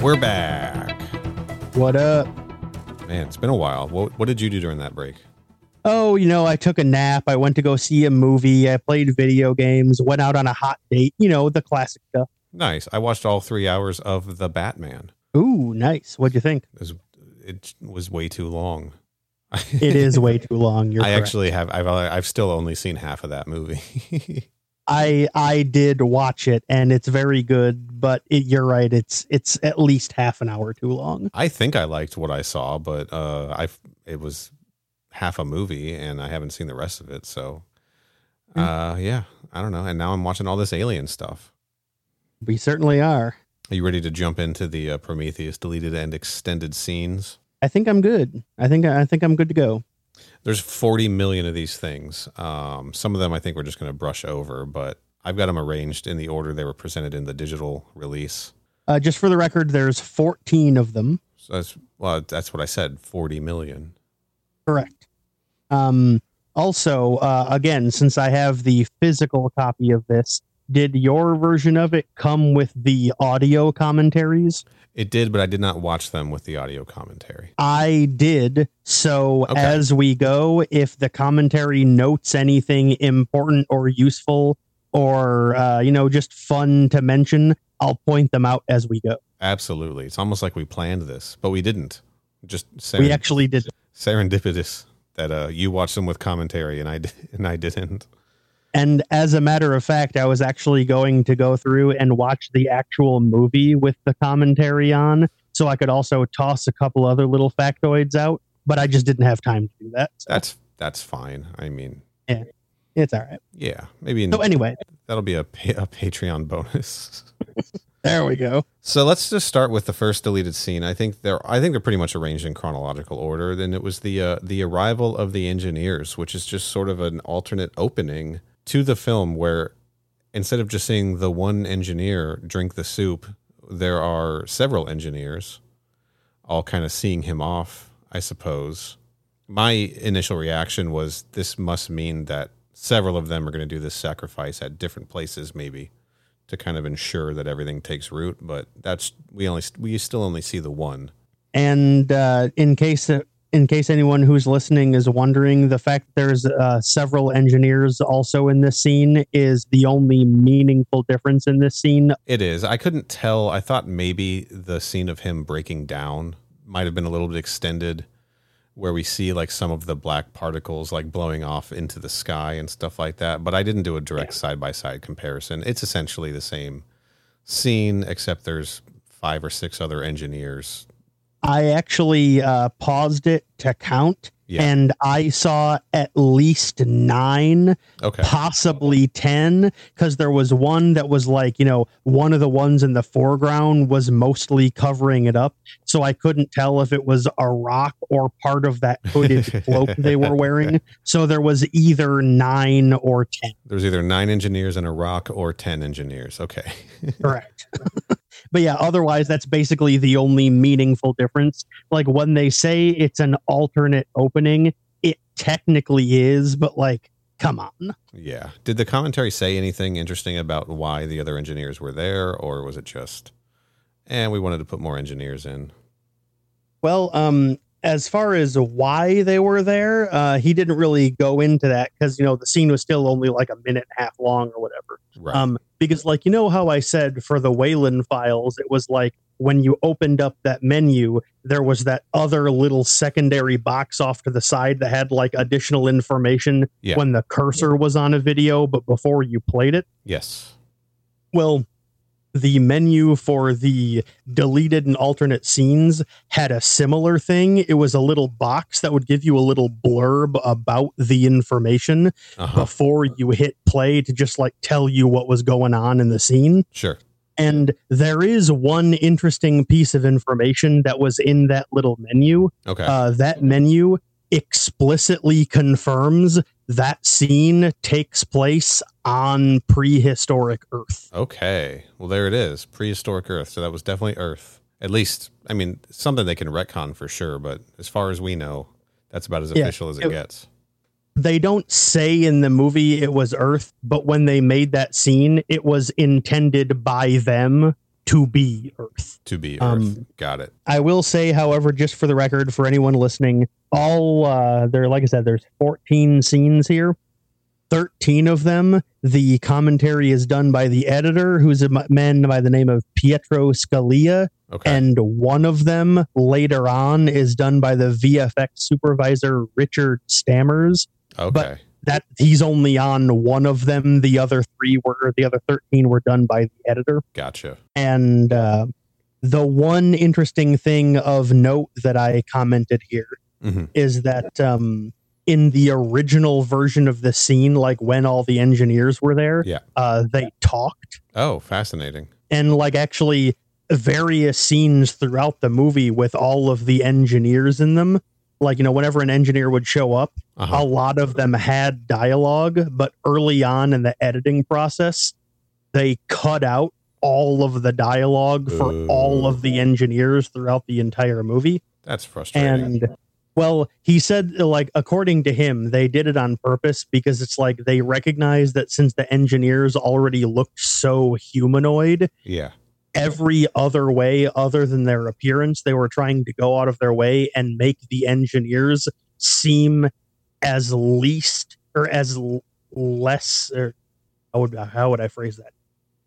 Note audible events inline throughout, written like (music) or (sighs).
We're back. What up? Man, it's been a while. What, what did you do during that break? Oh, you know, I took a nap. I went to go see a movie. I played video games. Went out on a hot date. You know, the classic stuff. Nice. I watched all three hours of The Batman. Ooh, nice. What'd you think? It was, it was way too long. (laughs) It is way too long. You're I correct. actually have. I've. I've still only seen half of that movie. (laughs) I I did watch it, and it's very good. But it, you're right. It's it's at least half an hour too long. I think I liked what I saw, but uh, I it was half a movie, and I haven't seen the rest of it. So, uh, yeah, I don't know. And now I'm watching all this alien stuff. We certainly are. Are you ready to jump into the uh, Prometheus deleted and extended scenes? I think I'm good. I think I think I'm good to go. There's 40 million of these things. Um, some of them I think we're just going to brush over, but I've got them arranged in the order they were presented in the digital release. Uh, just for the record, there's 14 of them. So that's well, that's what I said. 40 million. Correct. Um, also, uh, again, since I have the physical copy of this, did your version of it come with the audio commentaries? It did, but I did not watch them with the audio commentary. I did. So Okay. as we go, if the commentary notes anything important or useful or, uh, you know, just fun to mention, I'll point them out as we go. Absolutely. It's almost like we planned this, but we didn't. Just We actually did. serendipitous that uh, you watched them with commentary and I (laughs) and I didn't. And as a matter of fact, I was actually going to go through and watch the actual movie with the commentary on, so I could also toss a couple other little factoids out. But I just didn't have time to do that. So That's that's fine. I mean, yeah, it's all right. yeah, maybe in, So anyway, that'll be a, pa- a Patreon bonus. (laughs) there we go. So let's just start with the first deleted scene. I think they're I think they're pretty much arranged in chronological order. Then it was the uh, the arrival of the engineers, which is just sort of an alternate opening to the film where instead of just seeing the one engineer drink the soup, there are several engineers all kind of seeing him off, I suppose. My initial reaction was this must mean that several of them are going to do this sacrifice at different places maybe to kind of ensure that everything takes root. But that's we only we still only see the one. And uh, in case in case anyone who's listening is wondering, the fact that there's uh, several engineers also in this scene is the only meaningful difference in this scene. It is. I couldn't tell. I thought maybe the scene of him breaking down might have been a little bit extended, where we see like some of the black particles like blowing off into the sky and stuff like that. But I didn't do a direct side by side comparison. It's essentially the same scene, except there's five or six other engineers. I actually uh, paused it to count, Yeah. and I saw at least nine, Okay. possibly 10, because there was one that was like, you know, one of the ones in the foreground was mostly covering it up. So I couldn't tell if it was a rock or part of that hooded (laughs) cloak they were wearing. So there was either nine or 10. There was either nine engineers in a rock or ten engineers. Okay. (laughs) Correct. (laughs) but yeah, otherwise, that's basically the only meaningful difference. Like when they say it's an alternate opening, it technically is, but like, come on. Yeah. Did the commentary say anything interesting about why the other engineers were there, or was it just, and we wanted to put more engineers in? Well, um, as far as why they were there, uh, he didn't really go into that because you know the scene was still only like a minute and a half long or whatever. Right. Um, because like you know how I said for the Weyland files, it was like when you opened up that menu, there was that other little secondary box off to the side that had like additional information Yeah. when the cursor was on a video, but before you played it. yes. Well, the menu for the deleted and alternate scenes had a similar thing. It was a little box that would give you a little blurb about the information Uh-huh. before you hit play to just like tell you what was going on in the scene. Sure. And there is one interesting piece of information that was in that little menu. Okay. Uh, that menu explicitly confirms that scene takes place on prehistoric Earth. Okay. Well, there it is. Prehistoric Earth. So that was definitely Earth. At least, I mean, something they can retcon for sure, but as far as we know, that's about as Yeah, official as it, it- gets. They don't say in the movie it was Earth, but when they made that scene, it was intended by them to be Earth. To be Earth. Um, Got it. I will say, however, just for the record, for anyone listening, all uh, there, like I said, there's 14 scenes here. 13 of them, the commentary is done by the editor, who's a man by the name of Pietro Scalia, Okay. and one of them later on is done by the VFX supervisor Richard Stammers. okay. That he's only on one of them. The other three were the other 13 were done by the editor. gotcha. And uh, the one interesting thing of note that I commented here is hmm that um, in the original version of the scene, like when all the engineers were there, Yeah. uh, they talked Oh, fascinating. and like actually various scenes throughout the movie with all of the engineers in them. Like, you know, whenever an engineer would show up, Uh-huh. a lot of them had dialogue, but early on in the editing process, they cut out all of the dialogue for all of the engineers throughout the entire movie. That's frustrating. And well, he said, like, according to him, they did it on purpose because it's like they recognized that since the engineers already looked so humanoid, yeah. Every other way other than their appearance, they were trying to go out of their way and make the engineers seem as least or as l- less or how would how would I phrase that?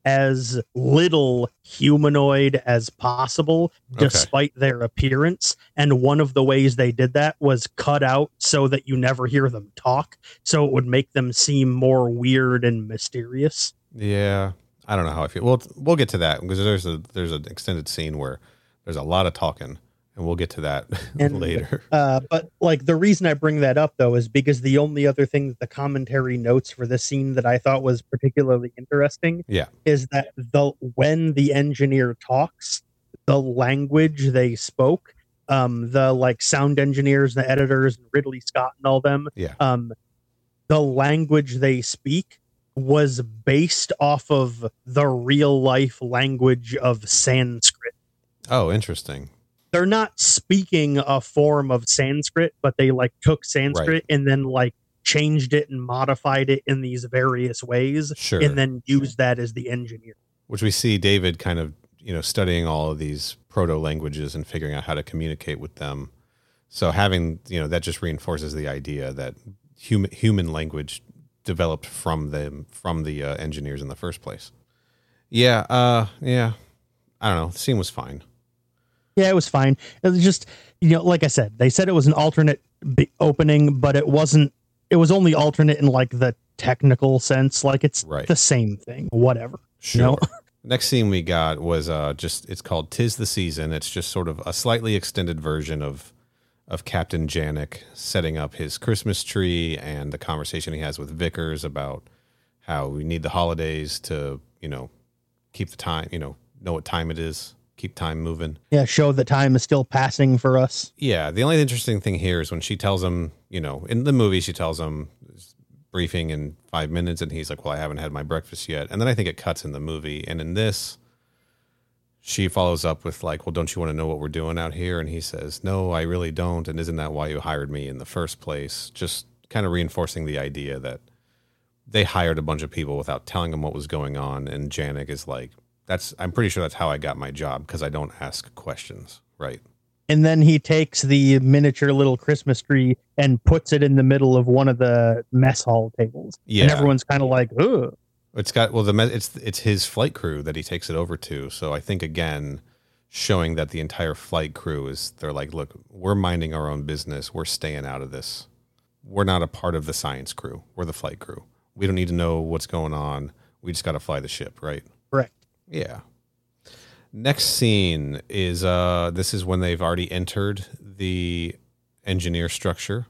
As little humanoid as possible, Okay. despite their appearance. And one of the ways they did that was cut out so that you never hear them talk, so it would make them seem more weird and mysterious. Yeah. I don't know how I feel. Well, we'll get to that because there's a there's an extended scene where there's a lot of talking, and we'll get to that (laughs) And- later. Uh, but like the reason I bring that up though is because the only other thing that the commentary notes for this scene that I thought was particularly interesting, Yeah. is that the when the engineer talks, the language they spoke, um, the like sound engineers, the editors, and Ridley Scott, and all them, Yeah. um, the language they speak was based off of the real life language of Sanskrit Oh, interesting. they're not speaking a form of Sanskrit, but they like took Sanskrit and then like changed it and modified it in these various ways Sure. and then used that as the engineer. Which we see David kind of, you know, studying all of these proto languages and figuring out how to communicate with them. So having, you know, that just reinforces the idea that human human language developed from them from the uh, engineers in the first place. Yeah, uh yeah. I don't know. The scene was fine. Yeah, it was fine. It was just, you know, like I said, they said it was an alternate b- opening, but it wasn't, it was only alternate in like the technical sense. Like it's Right. the same thing, whatever. Sure. No. (laughs) Next scene we got was uh just it's called Tis the Season. It's just sort of a slightly extended version of of Captain Janek setting up his Christmas tree and the conversation he has with Vickers about how we need the holidays to, you know, keep the time, you know, know what time it is, keep time moving. Yeah, show that time is still passing for us. Yeah, the only interesting thing here is when she tells him, you know, in the movie, she tells him briefing in five minutes, and he's like, "Well, I haven't had my breakfast yet." And then I think it cuts in the movie, and in this, she follows up with like, "Well, don't you want to know what we're doing out here?" And he says, "No, I really don't." And isn't that why you hired me in the first place? Just kind of reinforcing the idea that they hired a bunch of people without telling them what was going on, and Janek is like, "That's I'm pretty sure that's how I got my job because I don't ask questions." Right. And then he takes the miniature little Christmas tree and puts it in the middle of one of the mess hall tables. Yeah. And everyone's kind of like, ugh. It's got well the it's it's his flight crew that he takes it over to. So I think again showing that the entire flight crew is they're like, look, we're minding our own business. We're staying out of this. We're not a part of the science crew. We're the flight crew. We don't need to know what's going on. We just got to fly the ship, right? Correct. Yeah. Next scene is uh this is when they've already entered the engineer structure.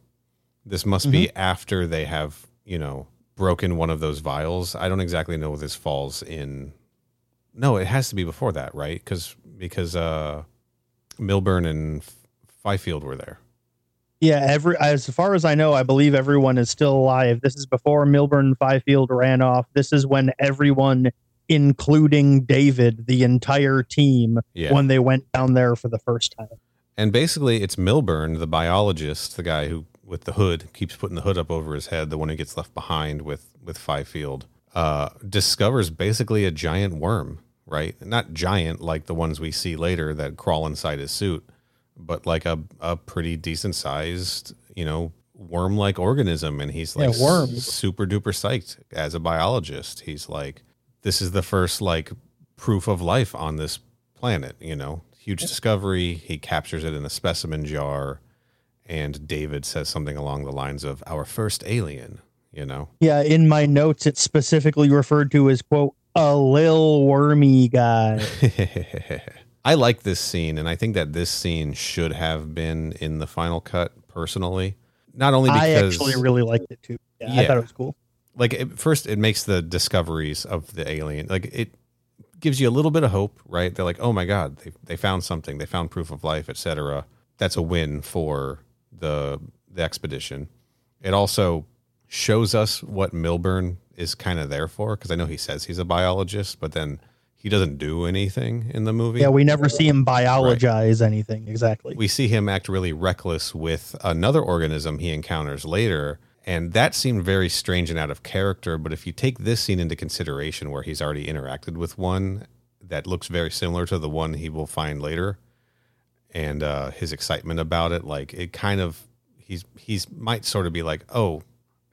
This must be after they have, you know, broken one of those vials. I don't exactly know what this falls in. No, it has to be before that, right? Cuz because uh Milburn and Fifield were there. Yeah, every as far as I know, I believe everyone is still alive. This is before Milburn and Fifield ran off. This is when everyone, including David, the entire team, Yeah. when they went down there for the first time. And basically, it's Milburn, the biologist, the guy who with the hood keeps putting the hood up over his head, the one who gets left behind with with Fifield, uh, discovers basically a giant worm, right? Not giant like the ones we see later that crawl inside his suit, but like a a pretty decent sized, you know, worm like organism. And he's like Yeah, worms. super duper psyched as a biologist. He's like, this is the first like proof of life on this planet, you know. Huge discovery. He captures it in a specimen jar. And David says something along the lines of our first alien, you know. Yeah, in my notes, it's specifically referred to as quote a lil wormy guy. (laughs) I like this scene, and I think that this scene should have been in the final cut. Personally, not only because I actually really liked it too. Yeah, I thought it was cool. like it, first it makes the discoveries of the alien like it gives you a little bit of hope right they're like oh my god they, they found something they found proof of life etc that's a win for the the expedition. It also shows us what milburn is kind of there for because i know he says he's a biologist but then he doesn't do anything in the movie. Yeah, we never see him biologize anything exactly. we see him act really reckless with another organism he encounters later and that seemed very strange and out of character but if you take this scene into consideration where he's already interacted with one that looks very similar to the one he will find later and uh, his excitement about it like it kind of he's he's might sort of be like oh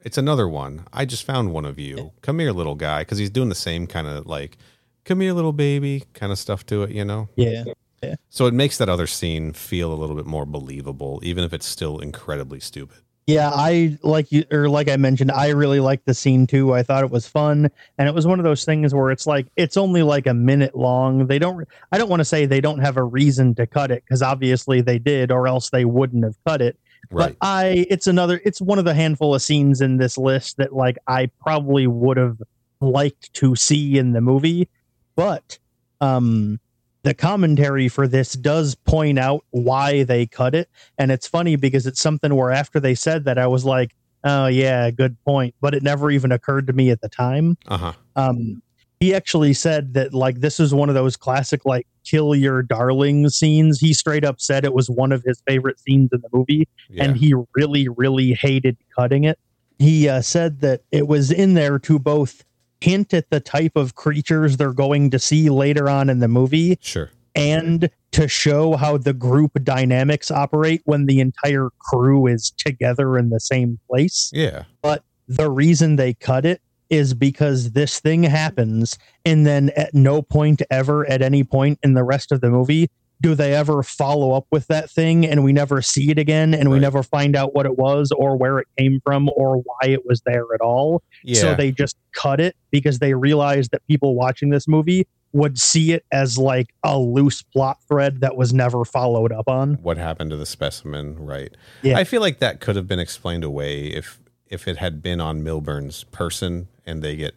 it's another one. I just found one of you. Come here little guy. Because he's doing the same kind of like come here little baby kind of stuff to it you know? Yeah. so it makes that other scene feel a little bit more believable, even if it's still incredibly stupid. Yeah, I like you or like I mentioned, I really liked the scene too. I thought it was fun, and it was one of those things where it's like it's only like a minute long. They don't. I don't want to say they don't have a reason to cut it because obviously they did, or else they wouldn't have cut it. Right. But I, it's another. It's one of the handful of scenes in this list that like I probably would have liked to see in the movie, but um the commentary for this does point out why they cut it and it's funny because it's something where after they said that i was like oh yeah good point but it never even occurred to me at the time Uh huh. um he actually said that like this is one of those classic like kill your darling scenes he straight up said it was one of his favorite scenes in the movie Yeah. and he really really hated cutting it he uh, said that it was in there to both hint at the type of creatures they're going to see later on in the movie sure. and to show how the group dynamics operate when the entire crew is together in the same place. Yeah. But the reason they cut it is because this thing happens, and then at no point ever, at any point in the rest of the movie, do they ever follow up with that thing and we never see it again and we never find out what it was or where it came from or why it was there at all. Yeah. So they just cut it because they realized that people watching this movie would see it as like a loose plot thread that was never followed up on. what happened to the specimen? Right. Yeah. I feel like that could have been explained away if if it had been on Milburn's person and they get,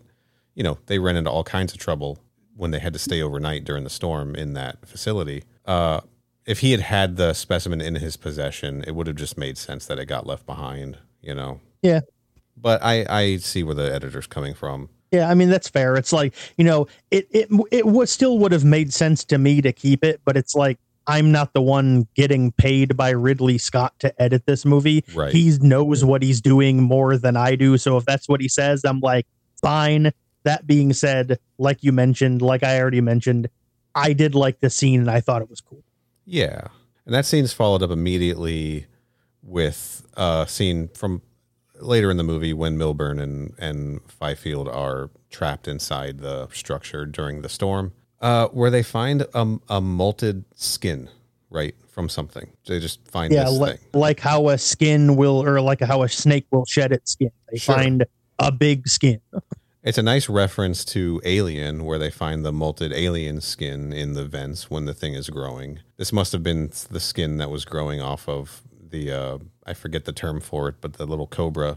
you know, they ran into all kinds of trouble when they had to stay overnight during the storm in that facility. Uh, if he had had the specimen in his possession, it would have just made sense that it got left behind. You know. Yeah. But I I see where the editor's coming from. Yeah, I mean that's fair. It's like you know, it it it was still would have made sense to me to keep it, but it's like I'm not the one getting paid by Ridley Scott to edit this movie. Right. He knows what he's doing more than I do. So if that's what he says, I'm like, fine. That being said, like you mentioned, like I already mentioned, I did like the scene and I thought it was cool. Yeah. And that scene's followed up immediately with a scene from later in the movie when Milburn and, and Fifield are trapped inside the structure during the storm, uh, where they find a, a malted skin, right, from something. They just find Yeah, this li- thing. like how a skin will, or like how a snake will shed its skin. They Sure. find a big skin. (laughs) It's a nice reference to Alien, where they find the molted alien skin in the vents when the thing is growing. This must have been the skin that was growing off of the uh, I forget the term for it, but the little cobra,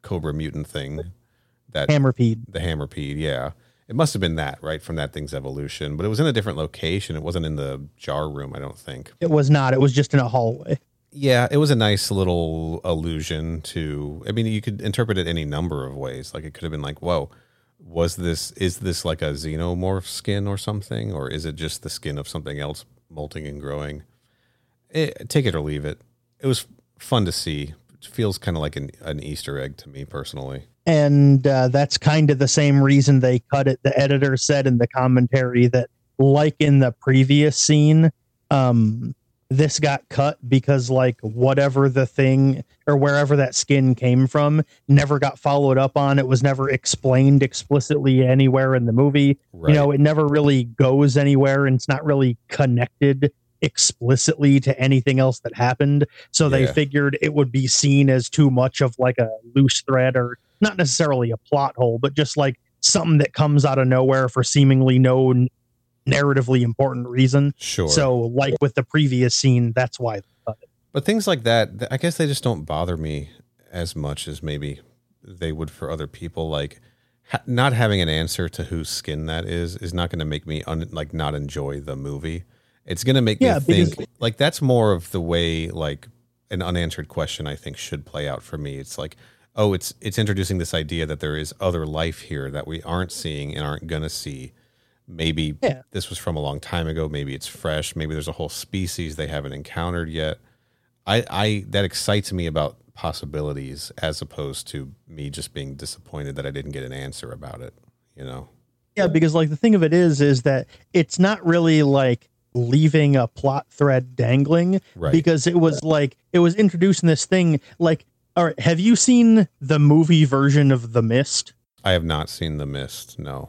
cobra mutant thing that Hammerpede. the hammerpede. Yeah, it must have been that right from that thing's evolution, but it was in a different location. It wasn't in the jar room, I don't think. It was not. It was just in a hallway. Yeah, it was a nice little allusion to. I mean, you could interpret it any number of ways. Like it could have been like, "Whoa, was this? Is this like a xenomorph skin or something, or is it just the skin of something else molting and growing?" It, take it or leave it. It was fun to see. It feels kind of like an, an Easter egg to me personally. And uh, that's kind of the same reason they cut it. The editor said in the commentary that, like in the previous scene, um, this got cut because like whatever the thing or wherever that skin came from never got followed up on it was never explained explicitly anywhere in the movie right. you know it never really goes anywhere and it's not really connected explicitly to anything else that happened so yeah. they figured it would be seen as too much of like a loose thread or not necessarily a plot hole but just like something that comes out of nowhere for seemingly no narratively important reason. Sure. So, like with the previous scene, that's why. But things like that, I guess they just don't bother me as much as maybe they would for other people. Like ha- not having an answer to whose skin that is is not going to make me un- like not enjoy the movie. It's going to make yeah, me think because- like that's more of the way like an unanswered question I think should play out for me. It's like oh it's it's introducing this idea that there is other life here that we aren't seeing and aren't going to see maybe yeah. this was from a long time ago. Maybe it's fresh. Maybe there's a whole species they haven't encountered yet. I i that excites me about possibilities as opposed to me just being disappointed that i didn't get an answer about it you know? Yeah because like the thing of it is is that it's not really like leaving a plot thread dangling right. because it was like it was introducing this thing like all right have you seen the movie version of the mist? I have not seen the mist no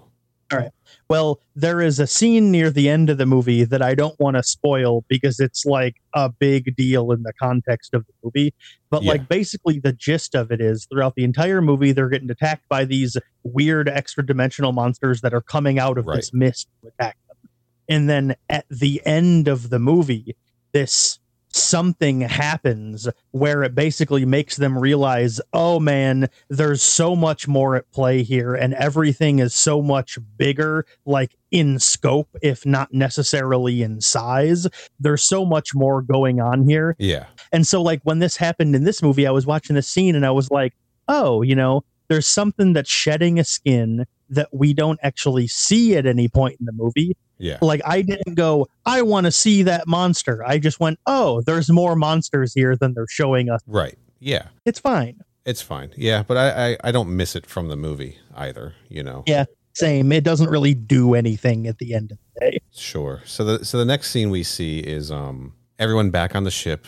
all right well, there is a scene near the end of the movie that I don't want to spoil because it's like a big deal in the context of the movie. But yeah. like basically the gist of it is throughout the entire movie they're getting attacked by these weird extra dimensional monsters that are coming out of right. this mist to attack them. And then at the end of the movie, this something happens where it basically makes them realize, oh man, there's so much more at play here, and everything is so much bigger, like in scope, if not necessarily in size. There's so much more going on here. Yeah. And so, like, when this happened in this movie, I was watching the scene and I was like, oh, you know, there's something that's shedding a skin that we don't actually see at any point in the movie yeah. Like I didn't go, I want to see that monster. I just went, oh, there's more monsters here than they're showing us. Right. Yeah. It's fine. It's fine. Yeah, but I, I, I don't miss it from the movie either, you know. Yeah. Same. It doesn't really do anything at the end of the day. Sure. So the so the next scene we see is um everyone back on the ship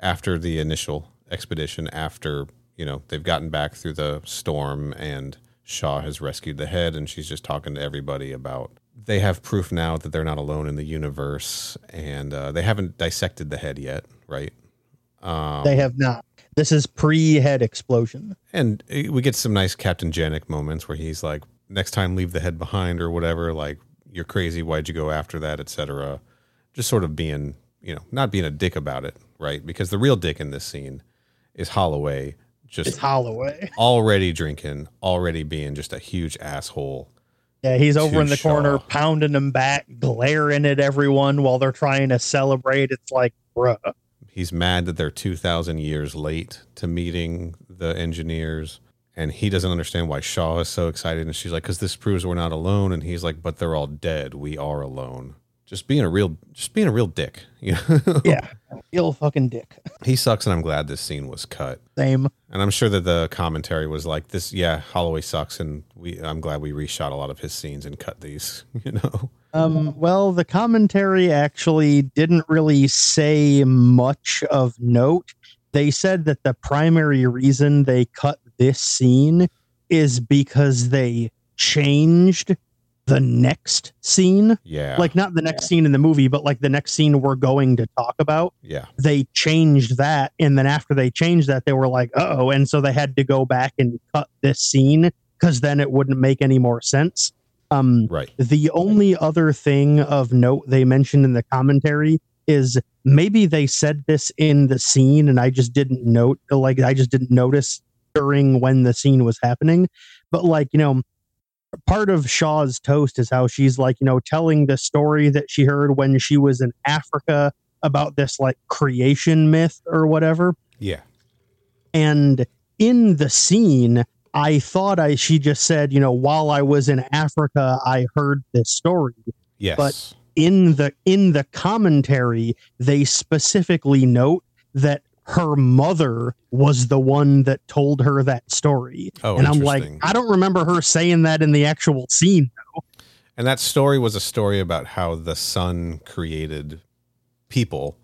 after the initial expedition after, you know, they've gotten back through the storm and Shaw has rescued the head and she's just talking to everybody about they have proof now that they're not alone in the universe, and uh, they haven't dissected the head yet, right? Um, they have not. This is pre-head explosion, and we get some nice Captain Janek moments where he's like, "Next time, leave the head behind," or whatever. Like, "You're crazy. Why'd you go after that?" Etc. Just sort of being, you know, not being a dick about it, right? Because the real dick in this scene is Holloway. Just it's Holloway already drinking, already being just a huge asshole yeah, he's over in the Shaw. corner pounding them back, glaring at everyone while they're trying to celebrate. It's like, bruh. He's mad that they're 2,000 years late to meeting the engineers. And he doesn't understand why Shaw is so excited. And she's like, because this proves we're not alone. And he's like, but they're all dead. We are alone just being a real just being a real dick you know? (laughs) Yeah. Real fucking dick. He sucks and i'm glad this scene was cut. Same. And i'm sure that the commentary was like this yeah holloway sucks and we i'm glad we reshot a lot of his scenes and cut these (laughs) you know? Um well the commentary actually didn't really say much of note. They said that the primary reason they cut this scene is because they changed the next scene. Yeah. Like not the next scene in the movie, but like the next scene we're going to talk about. Yeah. They changed that. And then after they changed that, they were like, oh. And so they had to go back and cut this scene because then it wouldn't make any more sense. Um, right. The only other thing of note they mentioned in the commentary is maybe they said this in the scene and I just didn't note, like, I just didn't notice during when the scene was happening. But like, you know, part of Shaw's toast is how she's like, you know, telling the story that she heard when she was in Africa about this like creation myth or whatever. Yeah. And in the scene, I thought I she just said, you know, while I was in Africa, I heard this story. Yes. But- In the in the commentary, they specifically note that her mother was the one that told her that story. oh, and I'm like. I don't remember her saying that in the actual scene. And that story was a story about how the sun created people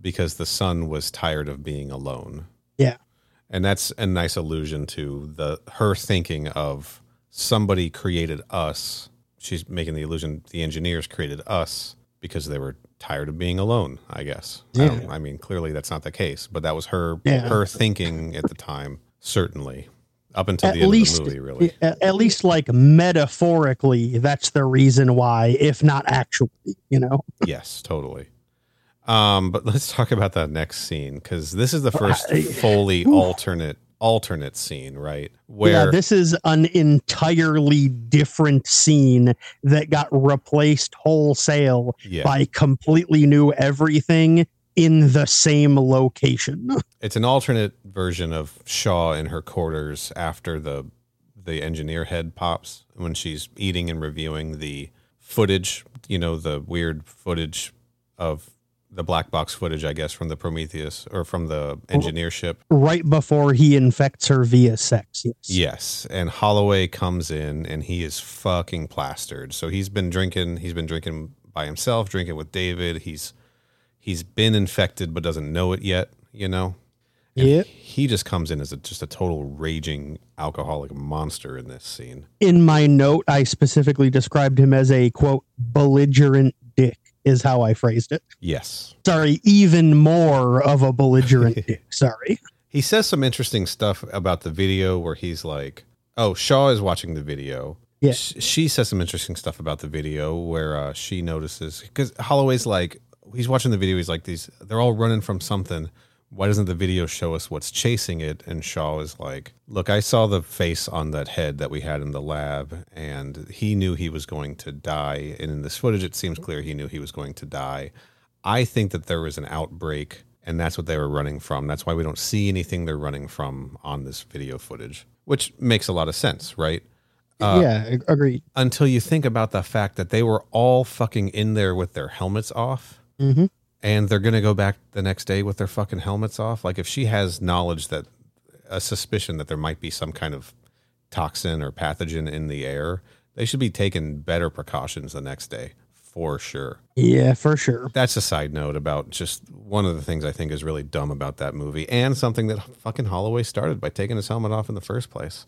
because the sun was tired of being alone. Yeah. And that's a nice allusion to the her thinking of somebody created us. She's making the illusion the engineers created us because they were tired of being alone, I guess. I, don't- Yeah. I mean, clearly that's not the case, but that was her Yeah. her thinking at the time, certainly. Up until At the end least- of the movie, really. At, at least, like metaphorically, that's the reason why, if not actually, you know. (laughs) yes, totally. Um, but let's talk about that next scene because this is the first fully alternate alternate scene, right? Where yeah, this is an entirely different scene that got replaced wholesale yeah, by completely new everything in the same location. (laughs) it's an alternate version of Shaw in her quarters after the the engineer head pops when she's eating and reviewing the footage, you know, the weird footage of the black box footage, I guess, from the Prometheus or from the engineer ship. right before he infects her via sex. Yes. Yes, and Holloway comes in and he is fucking plastered. So he's been drinking. He's been drinking by himself, drinking with David. He's he's been infected but doesn't know it yet. You know. Yep. He just comes in as a, just a total raging alcoholic monster in this scene. In my note, I specifically described him as a quote belligerent. Is how I phrased it. Yes, Sorry, even more of a belligerent (laughs) dick. Sorry. he says some interesting stuff about the video where he's like, "Oh, Shaw is watching the video." Yeah. Sh- she says some interesting stuff about the video where uh, she notices because Holloway's like he's watching the video. He's like these they're all running from something. Why doesn't the video show us what's chasing it? And Shaw is like, look, I saw the face on that head that we had in the lab, and he knew he was going to die. And in this footage, it seems clear he knew he was going to die. I think that there was an outbreak, and that's what they were running from. That's why we don't see anything they're running from on this video footage, which makes a lot of sense, right? Uh, yeah, ag- agreed. Until you think about the fact that they were all fucking in there with their helmets off, hmm and they're gonna go back the next day with their fucking helmets off. Like if she has knowledge that a suspicion that there might be some kind of toxin or pathogen in the air, they should be taking better precautions the next day for sure. Yeah, for sure. That's a side note about just one of the things I think is really dumb about that movie, and something that fucking Holloway started by taking his helmet off in the first place.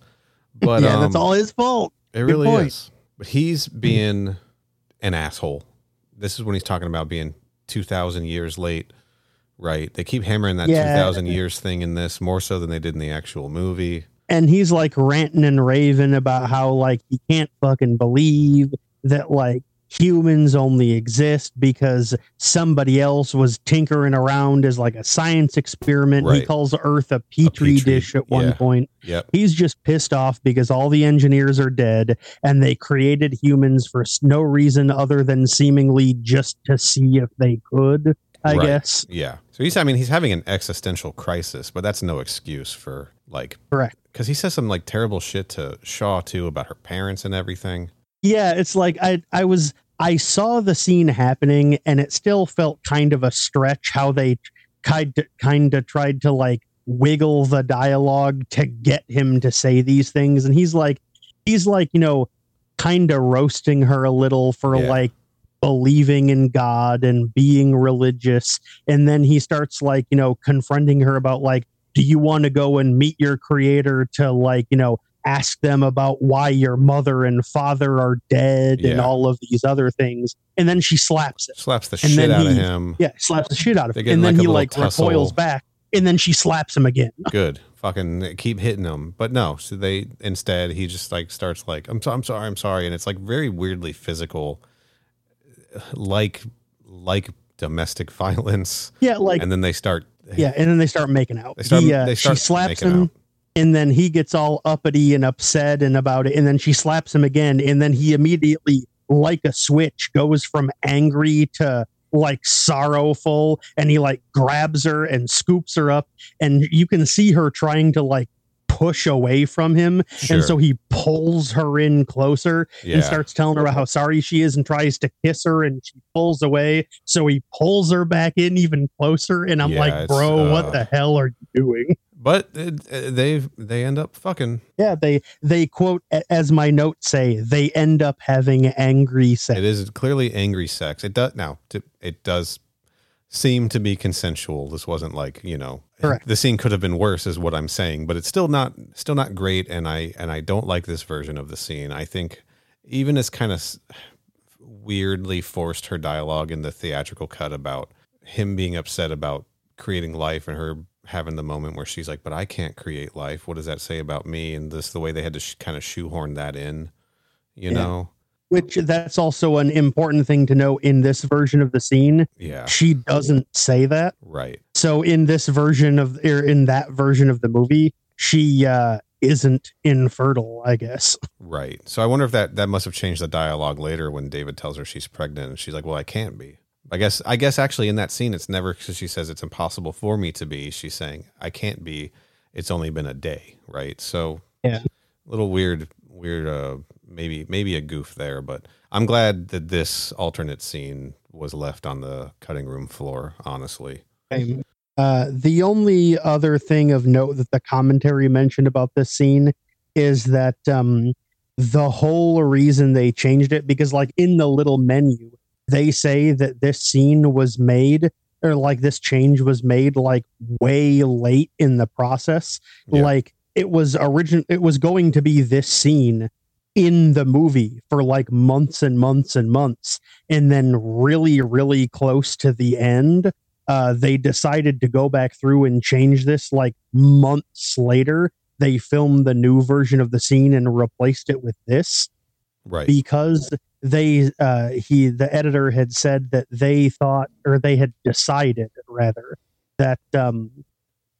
But (laughs) yeah, that's um, all his fault. It really point. is. But he's being an asshole. This is when he's talking about being two thousand years late. Right? They keep hammering that Yeah. two thousand years thing in this more so than they did in the actual movie. and he's like ranting and raving about how like he can't fucking believe that like humans only exist because somebody else was tinkering around as like a science experiment. He calls Earth a petri, petri, dish at one yeah. point. Yep. He's just pissed off because all the engineers are dead and they created humans for no reason other than seemingly just to see if they could, I Right. guess. Yeah. So he's I mean he's having an existential crisis, but that's no excuse for like Correct. because he says some like terrible shit to Shaw too about her parents and everything. Yeah, it's like I I was I saw the scene happening and it still felt kind of a stretch how they kind of, kind of tried to like wiggle the dialogue to get him to say these things and he's like he's like, you know, kind of roasting her a little for Yeah. like believing in God and being religious and then he starts like, you know, confronting her about like do you want to go and meet your creator to like, you know, ask them about why your mother and father are dead and all of these other things. And then she slaps it Slaps the And shit out of him. yeah slaps the shit out of him. and then like, he like tussle. recoils back. And then she slaps him again. (laughs) Good. Fucking keep hitting him. But no so they instead he just like starts like i'm, so, I'm sorry i'm sorry. And it's like very weirdly physical like like domestic (laughs) violence. Yeah like and then they start yeah and then they start making out. They start, He, uh, they start she slaps making him. out. And then he gets all uppity and upset and about it and then she slaps him again and then he immediately like a switch goes from angry to like sorrowful and he like grabs her and scoops her up and you can see her trying to like push away from him Sure. and so he pulls her in closer yeah. and starts telling her how sorry she is and tries to kiss her and she pulls away so he pulls her back in even closer and i'm Yeah, like bro uh, what the hell are you doing but it- uh, they they end up fucking. yeah they they quote as my notes say they end up having angry sex It is clearly angry sex. It does now. It does seem to be consensual. This wasn't like you know. Correct. The scene could have been worse, is what I'm saying. But it's still not still not great. And I and I don't like this version of the scene. I think even as kind of weirdly forced her dialogue in the theatrical cut about him being upset about creating life and her having the moment where she's like, "But I can't create life. What does that say about me?" And this the way they had to sh- kind of shoehorn that in. You Yeah. know. which that's also an important thing to know in this version of the scene Yeah. she doesn't say that Right. so in this version of or in that version of the movie she uh isn't infertile i guess Right. So I wonder if that that must have changed the dialogue later when David tells her she's pregnant and she's like, "Well, I can't be." I guess I guess actually in that scene it's never cuz she says it's impossible for me to be. She's saying, "I can't be. It's only been a day." Right? So Yeah. Little weird weird uh maybe maybe a goof there, but I'm glad that this alternate scene was left on the cutting room floor, honestly. Uh, the only other thing of note that the commentary mentioned about this scene is that um, the whole reason they changed it because, like, in the little menu, they say that this scene was made or like this change was made like way late in the process. Yeah. Like, it was origin, it was going to be this scene in the movie for like months and months and months and then really really close to the end uh, they decided to go back through and change this like months later. They filmed the new version of the scene and replaced it with this Right. because they uh, he the editor had said that they thought or they had decided rather that um,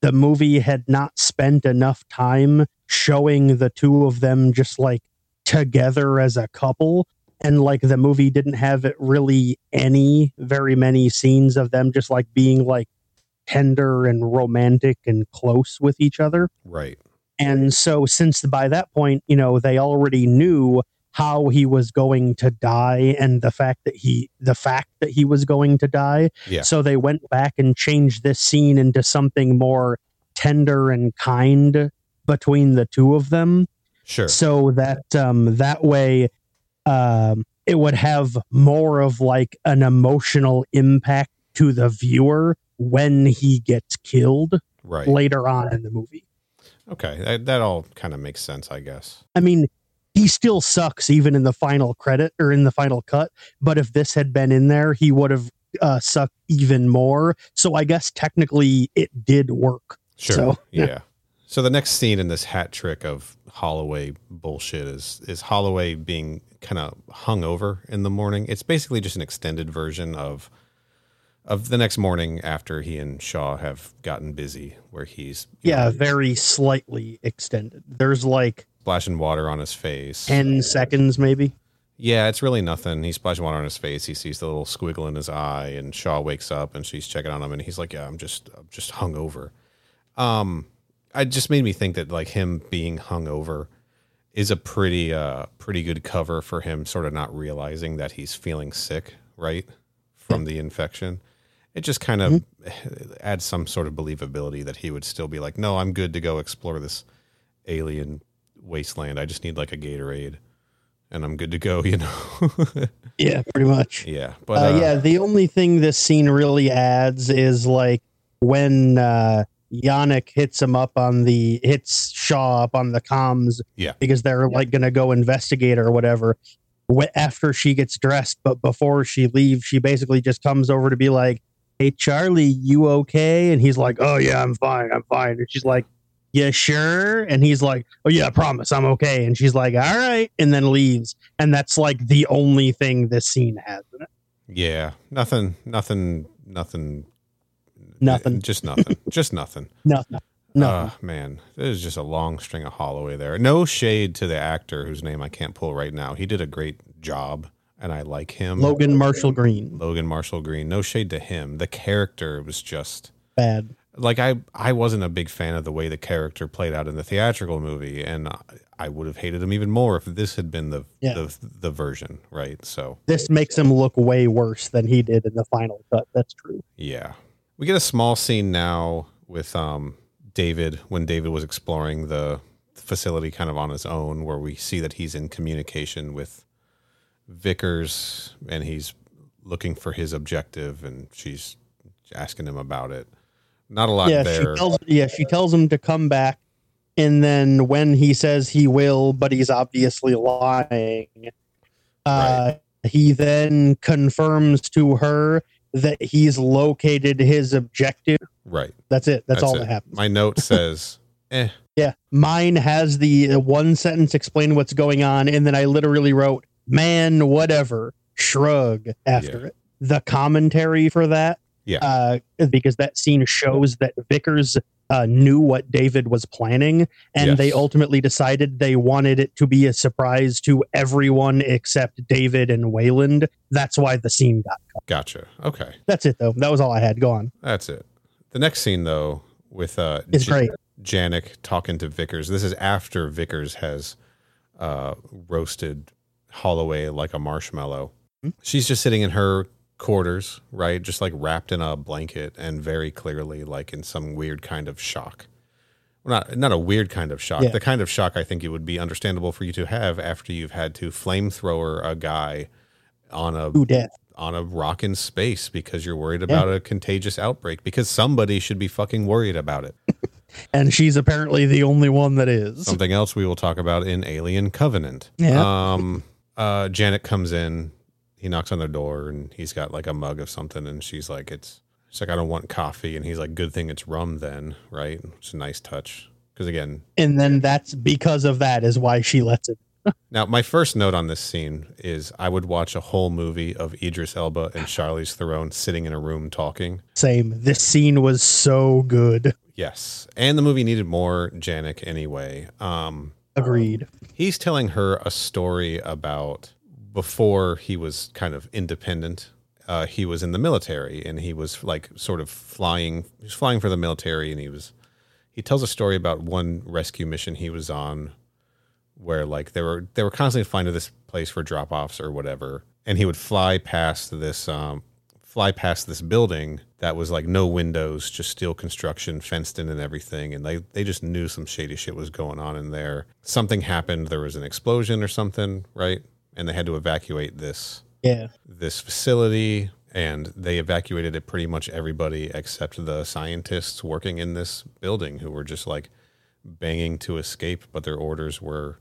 the movie had not spent enough time showing the two of them just like together as a couple and like the movie didn't have it really any very many scenes of them just like being like tender and romantic and close with each other right. and so since by that point you know they already knew how he was going to die and the fact that he the fact that he was going to die Yeah. so they went back and changed this scene into something more tender and kind between the two of them Sure. so that um that way um it would have more of like an emotional impact to the viewer when he gets killed Right. later on in the movie Okay. That, that all kind of makes sense, I guess. I mean, he still sucks even in the final credit or in the final cut. But if this had been in there, he would have uh, sucked even more. So I guess technically it did work. Sure. So, yeah. yeah. So the next scene in this hat trick of Holloway bullshit is is Holloway being kind of hung over in the morning. It's basically just an extended version of of the next morning after he and Shaw have gotten busy, where he's Yeah, know, very slightly extended. There's like splashing water on his face. 10 seconds, maybe. Yeah, it's really nothing. He's splashing water on his face. He sees the little squiggle in his eye, and Shaw wakes up and she's checking on him, and he's like, "Yeah, I'm just, I'm just hungover." Um, it just made me think that like him being hungover is a pretty, uh, pretty good cover for him sort of not realizing that he's feeling sick, right, from the infection. It just kind of adds some sort of believability that he would still be like, "No, I'm good to go explore this alien wasteland. I just need like a Gatorade." and I'm good to go, (laughs) you know. Yeah, pretty much. yeah, but uh, uh, yeah, the only thing this scene really adds is like when uh Yannick hits him up on the hits Shaw up on the comms, Yeah. because they're like gonna go investigate or whatever. After she gets dressed, but before she leaves, she basically just comes over to be like, "Hey, Charlie, you okay?" And he's like, "Oh yeah, I'm fine, I'm fine." And she's like, "Yeah, sure." And he's like, "Oh yeah, I promise, I'm okay." And she's like, "All right," and then leaves. And that's like the only thing this scene has in it. yeah, nothing, nothing, nothing, Nothing. just nothing, (laughs) just nothing. No, no, no. Uh, man, there's just a long string of Holloway there. No shade to the actor whose name I can't pull right now. He did a great job and I like him. Logan Marshall Green. Logan Marshall Green. No shade to him. The character was just Bad. Like I I wasn't a big fan of the way the character played out in the theatrical movie, and I, would have hated him even more if this had been the Yeah. the the version, right? So This makes him look way worse than he did in the final cut. That's true. yeah, we get a small scene now with um David when David was exploring the facility kind of on his own, where we see that he's in communication with Vickers and he's looking for his objective, and she's asking him about it. Not a lot yeah, there. she tells yeah, she tells him to come back and then when he says he will, but he's obviously lying, uh he then confirms to her that he's located his objective. right. That's it. That's, That's all it. that happens. My note says, (laughs) "Eh." Yeah. Mine has the uh, one sentence explain what's going on, and then I literally wrote, man, whatever, shrug after Yeah. it. The commentary for that, Yeah. uh, because that scene shows that Vickers uh, knew what David was planning, and they ultimately decided they wanted it to be a surprise to everyone except David and Weyland. That's why the scene got cut. Gotcha. Okay. That's it, though. That was all I had. Go on. That's it. The next scene, though, with uh, It's J- great. Janek talking to Vickers. This is after Vickers has uh, roasted Holloway like a marshmallow. Hmm. She's just sitting in her quarters, right? Just like wrapped in a blanket and very clearly like in some weird kind of shock. Well, not not a weird kind of shock. Yeah. The kind of shock I think it would be understandable for you to have after you've had to flamethrower a guy on a death? on a rock in space because you're worried about a contagious outbreak because somebody should be fucking worried about it. (laughs) And she's apparently the only one that is. Something else we will talk about in Alien Covenant. Yeah. Um uh Janek comes in, he knocks on their door and he's got like a mug of something and she's like it's she's like I don't want coffee and he's like good thing it's rum then, right? It's a nice touch. Cuz again, and then that's because of that is why she lets it. (laughs) now my first note on this scene is I would watch a whole movie of Idris Elba and Charlize Theron sitting in a room talking. Same. This scene was so good. Yes. And the movie needed more Janek anyway. Um, Agreed. he's telling her a story about before he was kind of independent. Uh, he was in the military and he was like sort of flying. He was flying for the military and he was. He tells a story about one rescue mission he was on, where like they were they were constantly flying to this place for drop offs or whatever, and he would fly past this um, fly past this building that was like no windows, just steel construction, fenced in and everything. And they, they just knew some shady shit was going on in there. Something happened. There was an explosion or something, right? And they had to evacuate this Yeah. this facility and they evacuated it pretty much everybody except the scientists working in this building who were just like banging to escape, but their orders were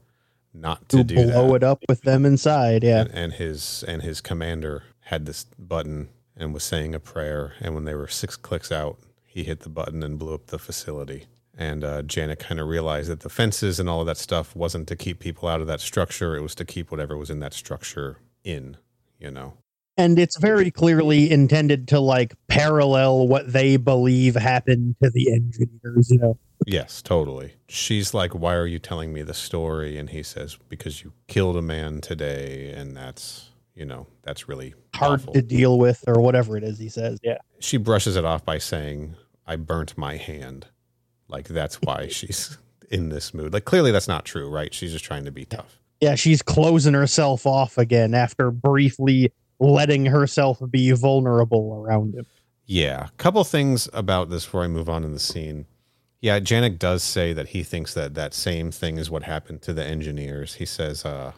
not to To do blow that it up with them inside. Yeah. and, and his and his commander had this button and was saying a prayer and when they were six clicks out he hit the button and blew up the facility and uh, Janek kind of realized that the fences and all of that stuff wasn't to keep people out of that structure it was to keep whatever was in that structure in you know And it's very clearly intended to like parallel what they believe happened to the engineers, you know. yes totally she's like why are you telling me the story and he says because you killed a man today and that's you know that's really Hard awful. to deal with or whatever it is he says. Yeah. she brushes it off by saying, I burnt my hand. Like that's why (laughs) she's in this mood. Like clearly that's not true, right? She's just trying to be tough. Yeah, she's closing herself off again after briefly letting herself be vulnerable around him. Yeah. Couple things about this before I move on in the scene. Yeah, Janek does say that he thinks that that same thing is what happened to the engineers. He says, uh,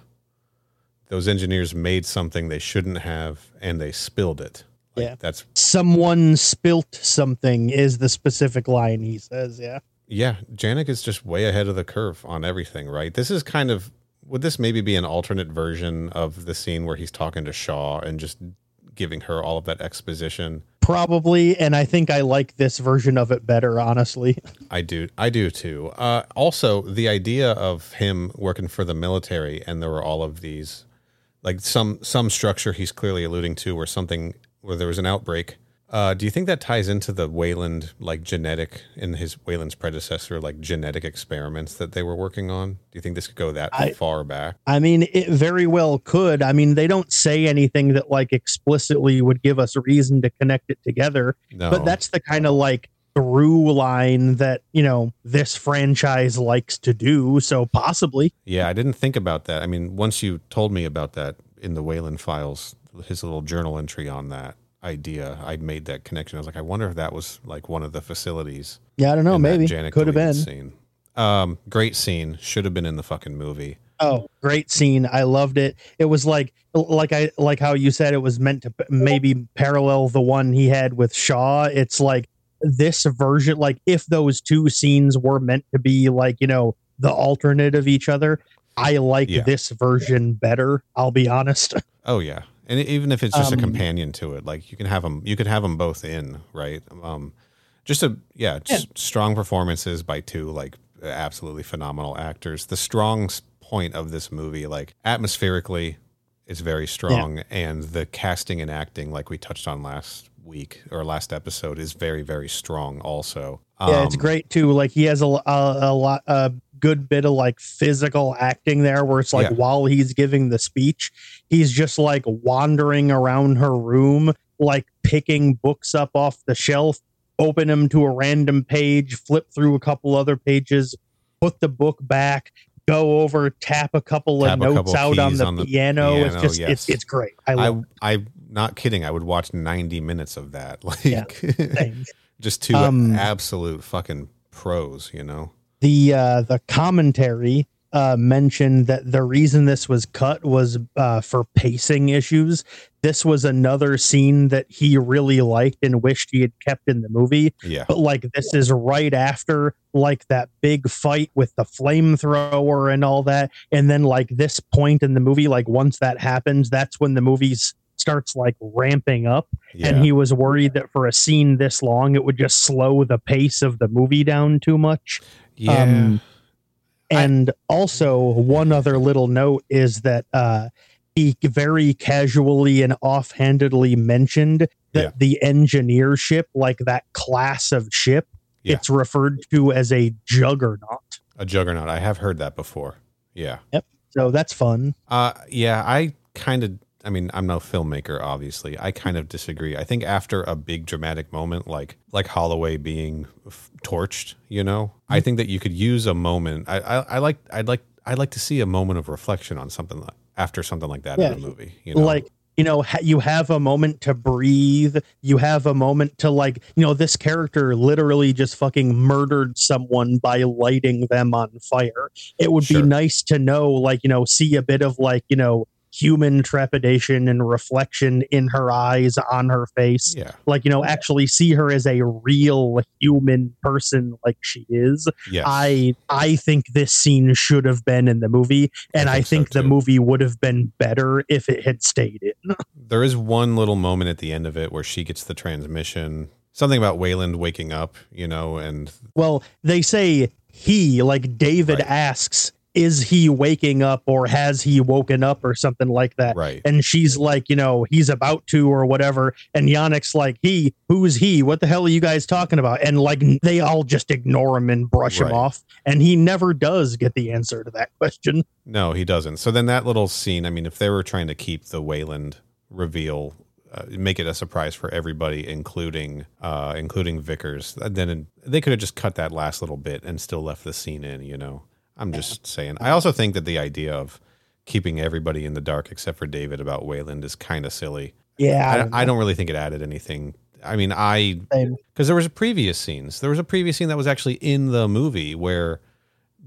those engineers made something they shouldn't have and they spilled it. Like, Yeah. That's Someone spilt something is the specific line he says. Yeah. Yeah, Janek is just way ahead of the curve on everything, right? This is kind of would this maybe be an alternate version of the scene where he's talking to Shaw and just giving her all of that exposition? Probably. And I think I like this version of it better, honestly. (laughs) I do I do too. Uh also the idea of him working for the military and there were all of these like some some structure he's clearly alluding to where something where there was an outbreak Uh, do you think that ties into the Weyland like genetic in his Weyland's predecessor like genetic experiments that they were working on? Do you think this could go that I- far back? I mean, it very well could. I mean, they don't say anything that like explicitly would give us a reason to connect it together, No, but that's the kind of like through line that, you know, this franchise likes to do. So possibly. yeah, I didn't think about that. I mean, once you told me about that in the Weyland files, his little journal entry on that idea, I made that connection. I was like, I wonder if that was like one of the facilities. Yeah, I don't know. maybe Janek could have been. Scene. Um, great scene. Should have been in the fucking movie. Oh, great scene! I loved it. It was like, like I like how you said it was meant to maybe parallel the one he had with Shaw. It's like this version. Like if those two scenes were meant to be like you know the alternate of each other, I like Yeah. this version better. I'll be honest. (laughs) Oh yeah, and even if it's just a Um, companion to it, like you can have them, you could have them both in, right? Um, just a yeah, just strong performances by two like absolutely phenomenal actors. The strong point of this movie, like atmospherically, is very strong, and the casting and acting, like we touched on last week or last episode, is very very strong. Also, yeah, it's Um, great too. Like he has a, a, a lot, a good bit of like physical acting there, where it's like Yeah. while he's giving the speech, he's just like wandering around her room, like picking books up off the shelf, open them to a random page, flip through a couple other pages, put the book back, go over, tap a couple Tap of notes couple out on the, on the piano. It's just yes. it's it's great. I I love I not kidding. I would watch ninety minutes of that. (laughs) Like Yeah. (laughs) just two Um, absolute fucking pros, you know. The uh the commentary uh mentioned that the reason this was cut was uh for pacing issues. This was another scene that he really liked and wished he had kept in the movie. Yeah. but like this is right after like that big fight with the flamethrower and all that. And then like this point in the movie like once that happens that's when the movie starts like ramping up. Yeah. and he was worried that for a scene this long it would just slow the pace of the movie down too much yeah. um, I- and also, one other little note is that uh, he very casually and offhandedly mentioned that Yeah. the engineer ship, like that class of ship, Yeah. it's referred to as a juggernaut. a juggernaut. I have heard that before. Yeah. Yep. So that's fun. Uh yeah, I kind of I mean, I'm no filmmaker obviously. I kind of disagree. I think after a big dramatic moment like like Holloway being f- torched, you know, I mm-hmm. think that you could use a moment. I I, I like I'd like I'd like to see a moment of reflection on something like after something like that Yeah. in a movie, you know. Like, you know, ha- you have a moment to breathe. You have a moment to, like, you know, this character literally just fucking murdered someone by lighting them on fire. It would Sure. be nice to know, like, you know, see a bit of, like, you know, human trepidation and reflection in her eyes, on her face. yeah. Like, you know, actually see her as a real human person like she is. Yes. I I think this scene should have been in the movie, and I think think, so, the too. movie would have been better if it had stayed in. (laughs) There is one little moment at the end of it where she gets the transmission. Something about Weyland waking up, you know, and Well, they say he, like David Right. asks, is he waking up or has he woken up or something like that? right. And she's like, you know, he's about to or whatever. And Yannick's like, he, who's he? What the hell are you guys talking about? And like, they all just ignore him and brush Right. him off. And he never does get the answer to that question. No, he doesn't. So then that little scene, I mean, if they were trying to keep the Weyland reveal, uh, make it a surprise for everybody, including uh, including Vickers, then they could have just cut that last little bit and still left the scene in. You know, I'm just saying. I also think that the idea of keeping everybody in the dark except for David about Weyland is kind of silly. Yeah. I, I don't really think it added anything. I mean, I because there was a previous scenes. There was a previous scene that was actually in the movie where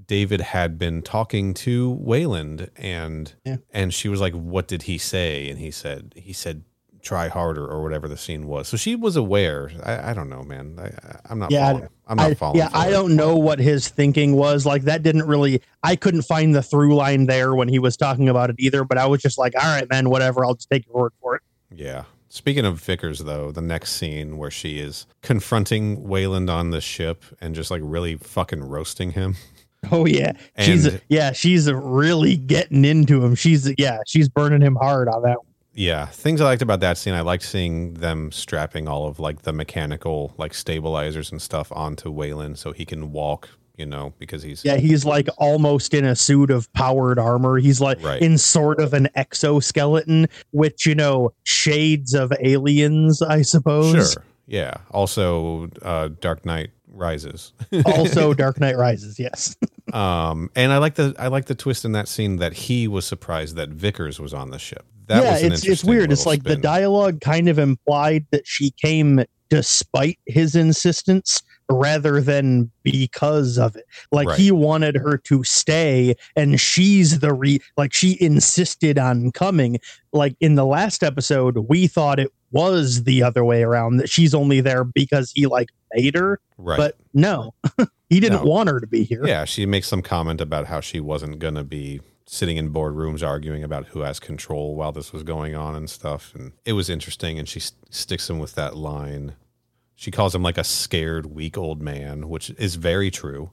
David had been talking to Weyland and Yeah. and she was like, "What did he say?" And he said, "He said." Try harder, or whatever the scene was. So she was aware. I, I don't know, man. I, I'm not. Yeah, following. I'm not I, following. yeah, I don't know what his thinking was. Like that didn't really. I couldn't find the through line there when he was talking about it either. But I was just like, all right, man, whatever. I'll just take your word for it. Yeah. Speaking of Vickers, though, the next scene where she is confronting Weyland on the ship and just like really fucking roasting him. (laughs) Oh yeah, she's And- yeah, she's really getting into him. She's yeah, she's burning him hard on that. one. Yeah, things I liked about that scene. I liked seeing them strapping all of like the mechanical like stabilizers and stuff onto Weyland so he can walk. You know, because he's Yeah, he's like almost in a suit of powered armor. He's like Right. in sort of an exoskeleton, which you know shades of aliens, I suppose. sure. Yeah. Also, uh, Dark Knight Rises. (laughs) also, Dark Knight Rises. Yes. um, and I like the I like the twist in that scene that he was surprised that Vickers was on the ship. That yeah, it's it's weird. It's like the dialogue kind of implied that she came despite his insistence rather than because of it. Like Right. he wanted her to stay and she's the re like she insisted on coming. Like in the last episode, we thought it was the other way around that she's only there because he like made her, right. but no. (laughs) he didn't No. want her to be here. Yeah, she makes some comment about how she wasn't going to be sitting in boardrooms arguing about who has control while this was going on and stuff. And it was interesting. And she s- sticks him with that line. She calls him like a scared, weak old man, which is very true,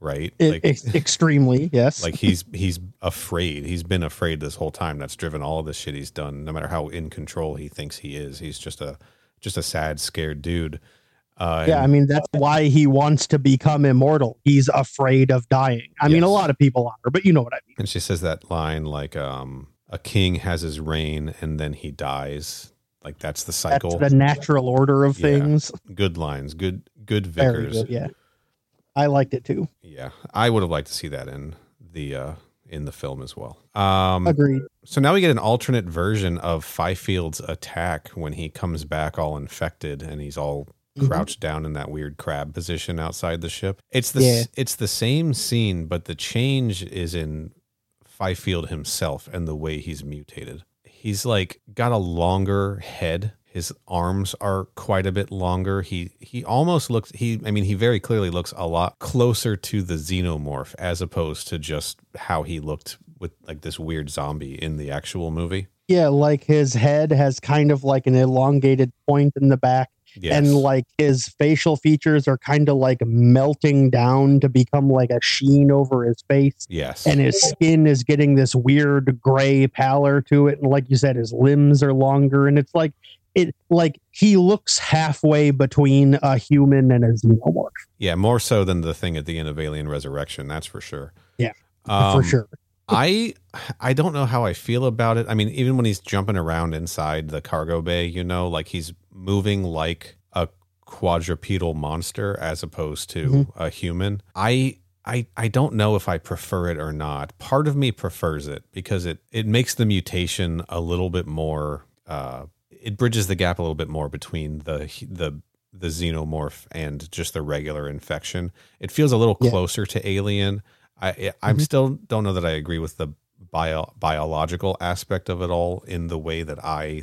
right? It- like, ex- extremely, yes. like he's he's afraid. He's been afraid this whole time. That's driven all of this shit he's done. No matter how in control he thinks he is, he's just a just a sad, scared dude. Uh, Yeah, I mean that's why he wants to become immortal. He's afraid of dying. I mean, a lot of people are, but you know what I mean. And she says that line like, um, "A king has his reign and then he dies." Like that's the That's cycle. the natural order of Yeah. things. good lines, good good Vickers. good. Yeah, I liked it too. Yeah, I would have liked to see that in the uh, in the film as well. Um, Agreed. so now we get an alternate version of Fifield's attack when he comes back all infected and he's all Mhm. crouched down in that weird crab position outside the ship. It's the Yeah. it's the same scene, but the change is in Fifield himself and the way he's mutated. He's like got a longer head. His arms are quite a bit longer. He he almost looks he I mean he very clearly looks a lot closer to the xenomorph as opposed to just how he looked with like this weird zombie in the actual movie. Yeah, like his head has kind of like an elongated point in the back, Yes. and like his facial features are kind of like melting down to become like a sheen over his face. yes. and his skin is getting this weird gray pallor to it and like you said his limbs are longer and it's like it like he looks halfway between a human and a xenomorph yeah, more so than the thing at the end of Alien Resurrection, that's for sure. Yeah, Um, for sure I I don't know how I feel about it. I mean, even when he's jumping around inside the cargo bay, you know, like he's moving like a quadrupedal monster as opposed to Mhm. a human. I I I don't know if I prefer it or not. Part of me prefers it because it it makes the mutation a little bit more uh it bridges the gap a little bit more between the the the xenomorph and just the regular infection. It feels a little Yeah. closer to alien. I I'm Mhm. still don't know that I agree with the bio, biological aspect of it all in the way that I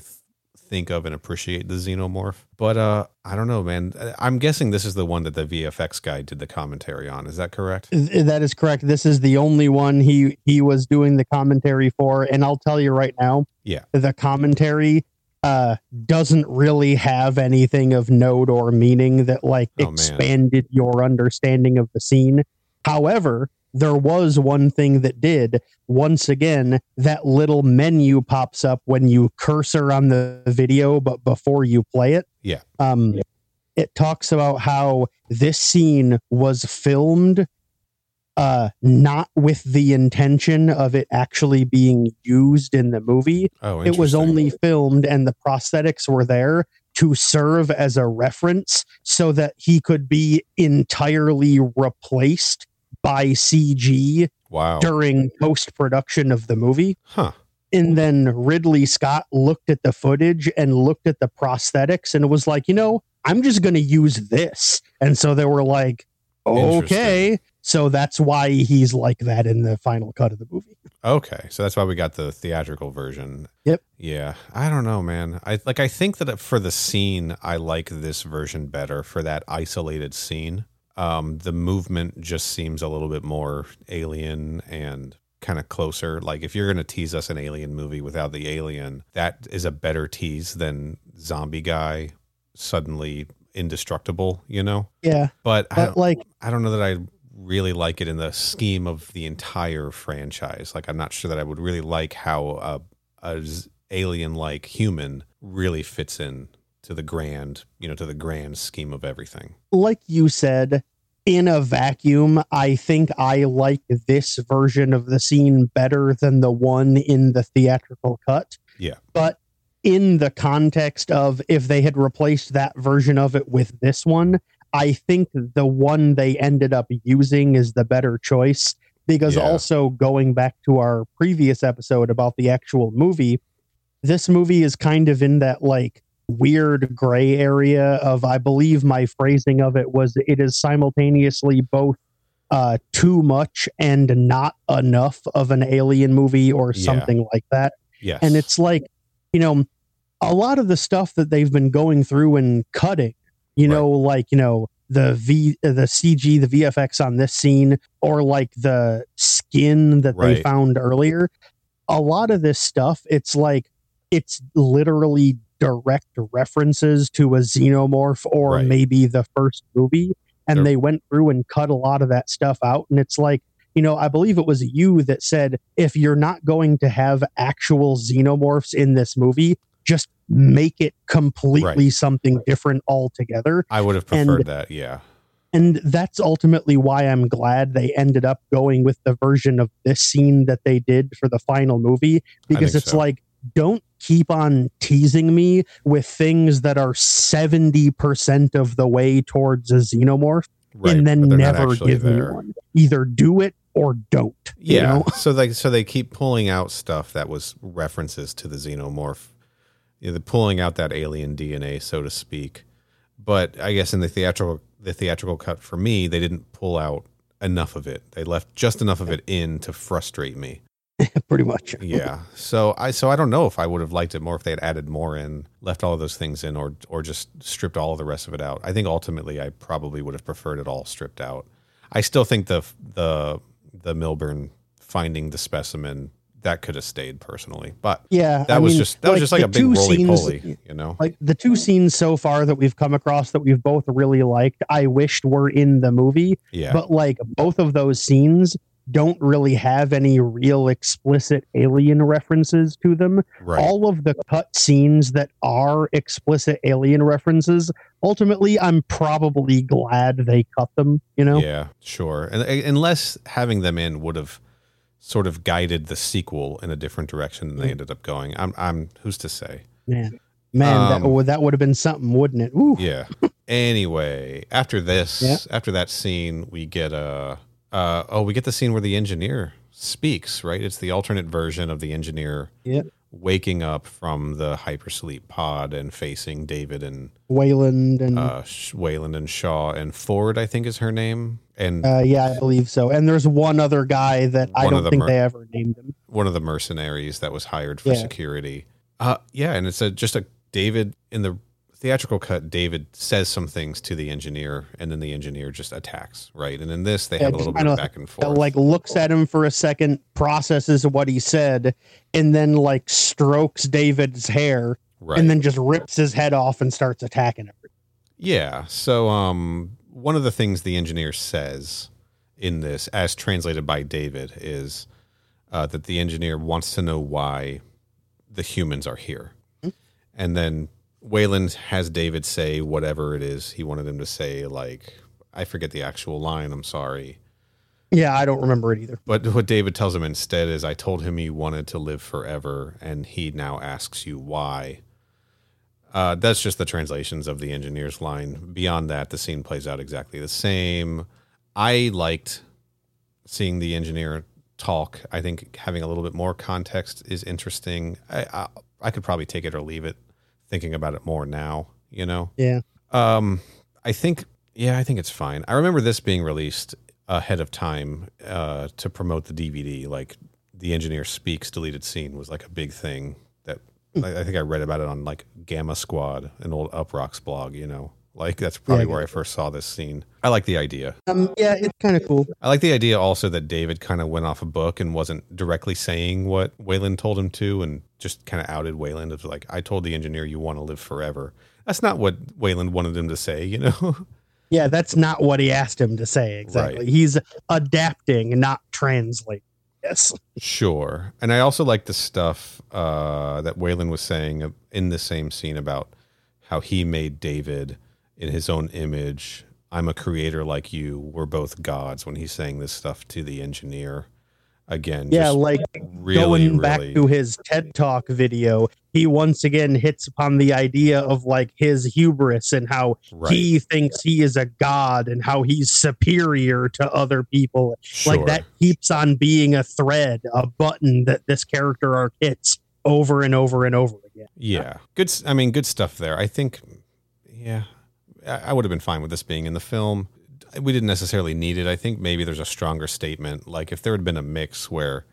think of and appreciate the xenomorph. But uh I don't know, man. I'm guessing this is the one that the VFX guy did the commentary on. Is that correct? That is correct this is the only one he he was doing the commentary for and i'll tell you right now Yeah. the commentary uh doesn't really have anything of note or meaning that like Oh, man. expanded your understanding of the scene however there was one thing that did. Once again that little menu pops up when you cursor on the video but before you play it. Yeah. um it talks about how this scene was filmed uh not with the intention of it actually being used in the movie. Oh, it was only filmed and the prosthetics were there to serve as a reference so that he could be entirely replaced by CG wow. during post production of the movie Huh. and then Ridley Scott looked at the footage and looked at the prosthetics and it was like, you know, I'm just going to use this. And so they were like, okay. So that's why he's like that in the final cut of the movie. Okay, so that's why we got the theatrical version. Yep. Yeah, I don't know, man. I like. I think that for the scene, I like this version better for that isolated scene. Um, the movement just seems a little bit more alien and kind of closer. Like if you're gonna tease us an alien movie without the alien, that is a better tease than zombie guy suddenly indestructible. You know, Yeah. but But don't, like, I don't know that I really like it in the scheme of the entire franchise. Like, I'm not sure that I would really like how a, a alien like human really fits in to the grand, you know, to the grand scheme of everything. Like you said, in a vacuum, I think I like this version of the scene better than the one in the theatrical cut. Yeah. But in the context of if they had replaced that version of it with this one, I think the one they ended up using is the better choice because Yeah. also going back to our previous episode about the actual movie, this movie is kind of in that like weird gray area of I believe my phrasing of it was it is simultaneously both uh too much and not enough of an alien movie or Yeah. something like that Yes. and it's like you know a lot of the stuff that they've been going through and cutting you know like you know the v the cg the vfx on this scene or like the skin that they found earlier a lot of this stuff it's like it's literally direct references to a xenomorph or Right. maybe the first movie and They're- they went through and cut a lot of that stuff out and it's like you know, I believe it was you that said if you're not going to have actual xenomorphs in this movie, just make it completely something different altogether. I would have and- preferred that. Yeah. And that's ultimately why I'm glad they ended up going with the version of this scene that they did for the final movie because it's so. like, don't keep on teasing me with things that are 70% of the way towards a xenomorph Right. and then but they're not never give me one. Either do it or don't. you Yeah. know? so like so they keep pulling out stuff that was references to the xenomorph. You know, pulling out that alien DNA, so to speak. But I guess in the theatrical the theatrical cut for me, they didn't pull out enough of it. They left just enough of it in to frustrate me. (laughs) pretty much. Yeah. So I so I don't know if I would have liked it more if they had added more in, left all of those things in, or or just stripped all of the rest of it out. I think ultimately I probably would have preferred it all stripped out. I still think the the the Milburn finding the specimen that could have stayed personally, but Yeah, that I was mean, just that was just like a big roly poly, you know. Like the two scenes so far that we've come across that we've both really liked, I wished were in the movie, Yeah. but like both of those scenes don't really have any real explicit alien references to them. right. All of the cut scenes that are explicit alien references, ultimately, I'm probably glad they cut them. You know, Yeah, sure. And, unless having them in would have sort of guided the sequel in a different direction than they ended up going. I'm I'm who's to say? man, man, Um, that would that would have been something, wouldn't it? Ooh. Yeah. anyway, after this, Yeah. after that scene, we get a uh, oh, we get the scene where the engineer speaks. Right, it's the alternate version of the engineer Yeah. waking up from the hypersleep pod and facing David and Weyland and uh, Weyland and Shaw and Ford. I think is her name, and Uh, yeah, I believe so. And there's one other guy that I don't think are- they ever named him. one of the mercenaries that was hired for Yeah. security. Uh, yeah, and it's a just a David in the theatrical cut. David says some things to the engineer, and then the engineer just attacks. Right, and in this they Yeah, have a little bit kinda back and forth. like looks at him for a second, processes what he said, and then like strokes David's hair, right, and then just rips his head off and starts attacking him. yeah. So, um, one of the things the engineer says in this, as translated by David, is uh, that the engineer wants to know why the humans are here, Hmm. and then Weyland has David say whatever it is he wanted him to say. Like, I forget the actual line. I'm sorry. Yeah, I don't remember it either. But what David tells him instead is, I told him he wanted to live forever, and he now asks you why. Uh, that's just the translations of the engineer's line. Beyond that, the scene plays out exactly the same. I liked seeing the engineer talk. I think having a little bit more context is interesting. I, I, I could probably take it or leave it, thinking about it more now, you know? Yeah. Um, I think, yeah, I think it's fine. I remember this being released ahead of time uh, to promote the DVD. Like the engineer speaks deleted scene was like a big thing that I, I think I read about it on like Gamma Squad, an old Uproxx blog. You know, like that's probably Yeah. where I first saw this scene. I like the idea. Um, yeah, it's kind of cool. I like the idea also that David kind of went off a book and wasn't directly saying what Weyland told him to and just kind of outed Weyland as like, I told the engineer you want to live forever. That's not what Weyland wanted him to say, you know? (laughs) Yeah, that's not what he asked him to say exactly. Right. He's adapting, not translating. guess. Sure. And I also like the stuff uh, that Weyland was saying in the same scene about how he made David in his own image. I'm a creator like you. We're both gods when he's saying this stuff to the engineer. Again, Yeah, just like really, going back really- to his TED Talk video, he once again hits upon the idea of like his hubris and how right. he thinks he is a god and how he's superior to other people. Sure. Like that keeps on being a thread, a button that this character arc hits over and over and over again. Yeah, good. I mean, good stuff there. I think, yeah, I, I would have been fine with this being in the film. We didn't necessarily need it. I think maybe there's a stronger statement. Like if there had been a mix where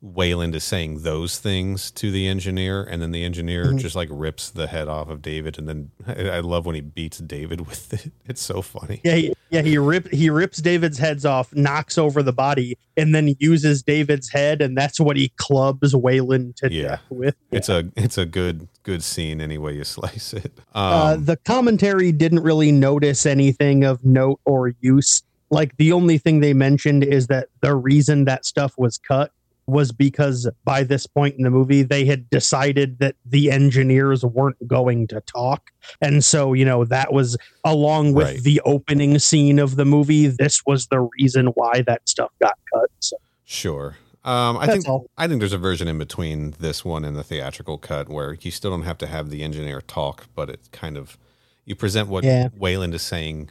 Weyland is saying those things to the engineer, and then the engineer Mhm. just like rips the head off of David, and then (laughs) I I love when he beats David (laughs) with it. It's so funny. Yeah, he, yeah, he rip he rips David's heads off, knocks over the body, and then uses David's head, and that's what he clubs Weyland to Yeah. death with. It's a it's a good good scene any way you (laughs) slice it. Um, uh, the commentary didn't really notice anything of note or use. Like the only thing they mentioned is that the reason that stuff was cut was because by this point in the movie they had decided that the engineers weren't going to talk and so you know that was along with Right. the opening scene of the movie this was the reason why that stuff got cut so Sure. Um, I that's think all I think there's a version in between this one and the theatrical cut where you still don't have to have the engineer talk, but it kind of you present what Yeah. Weyland is saying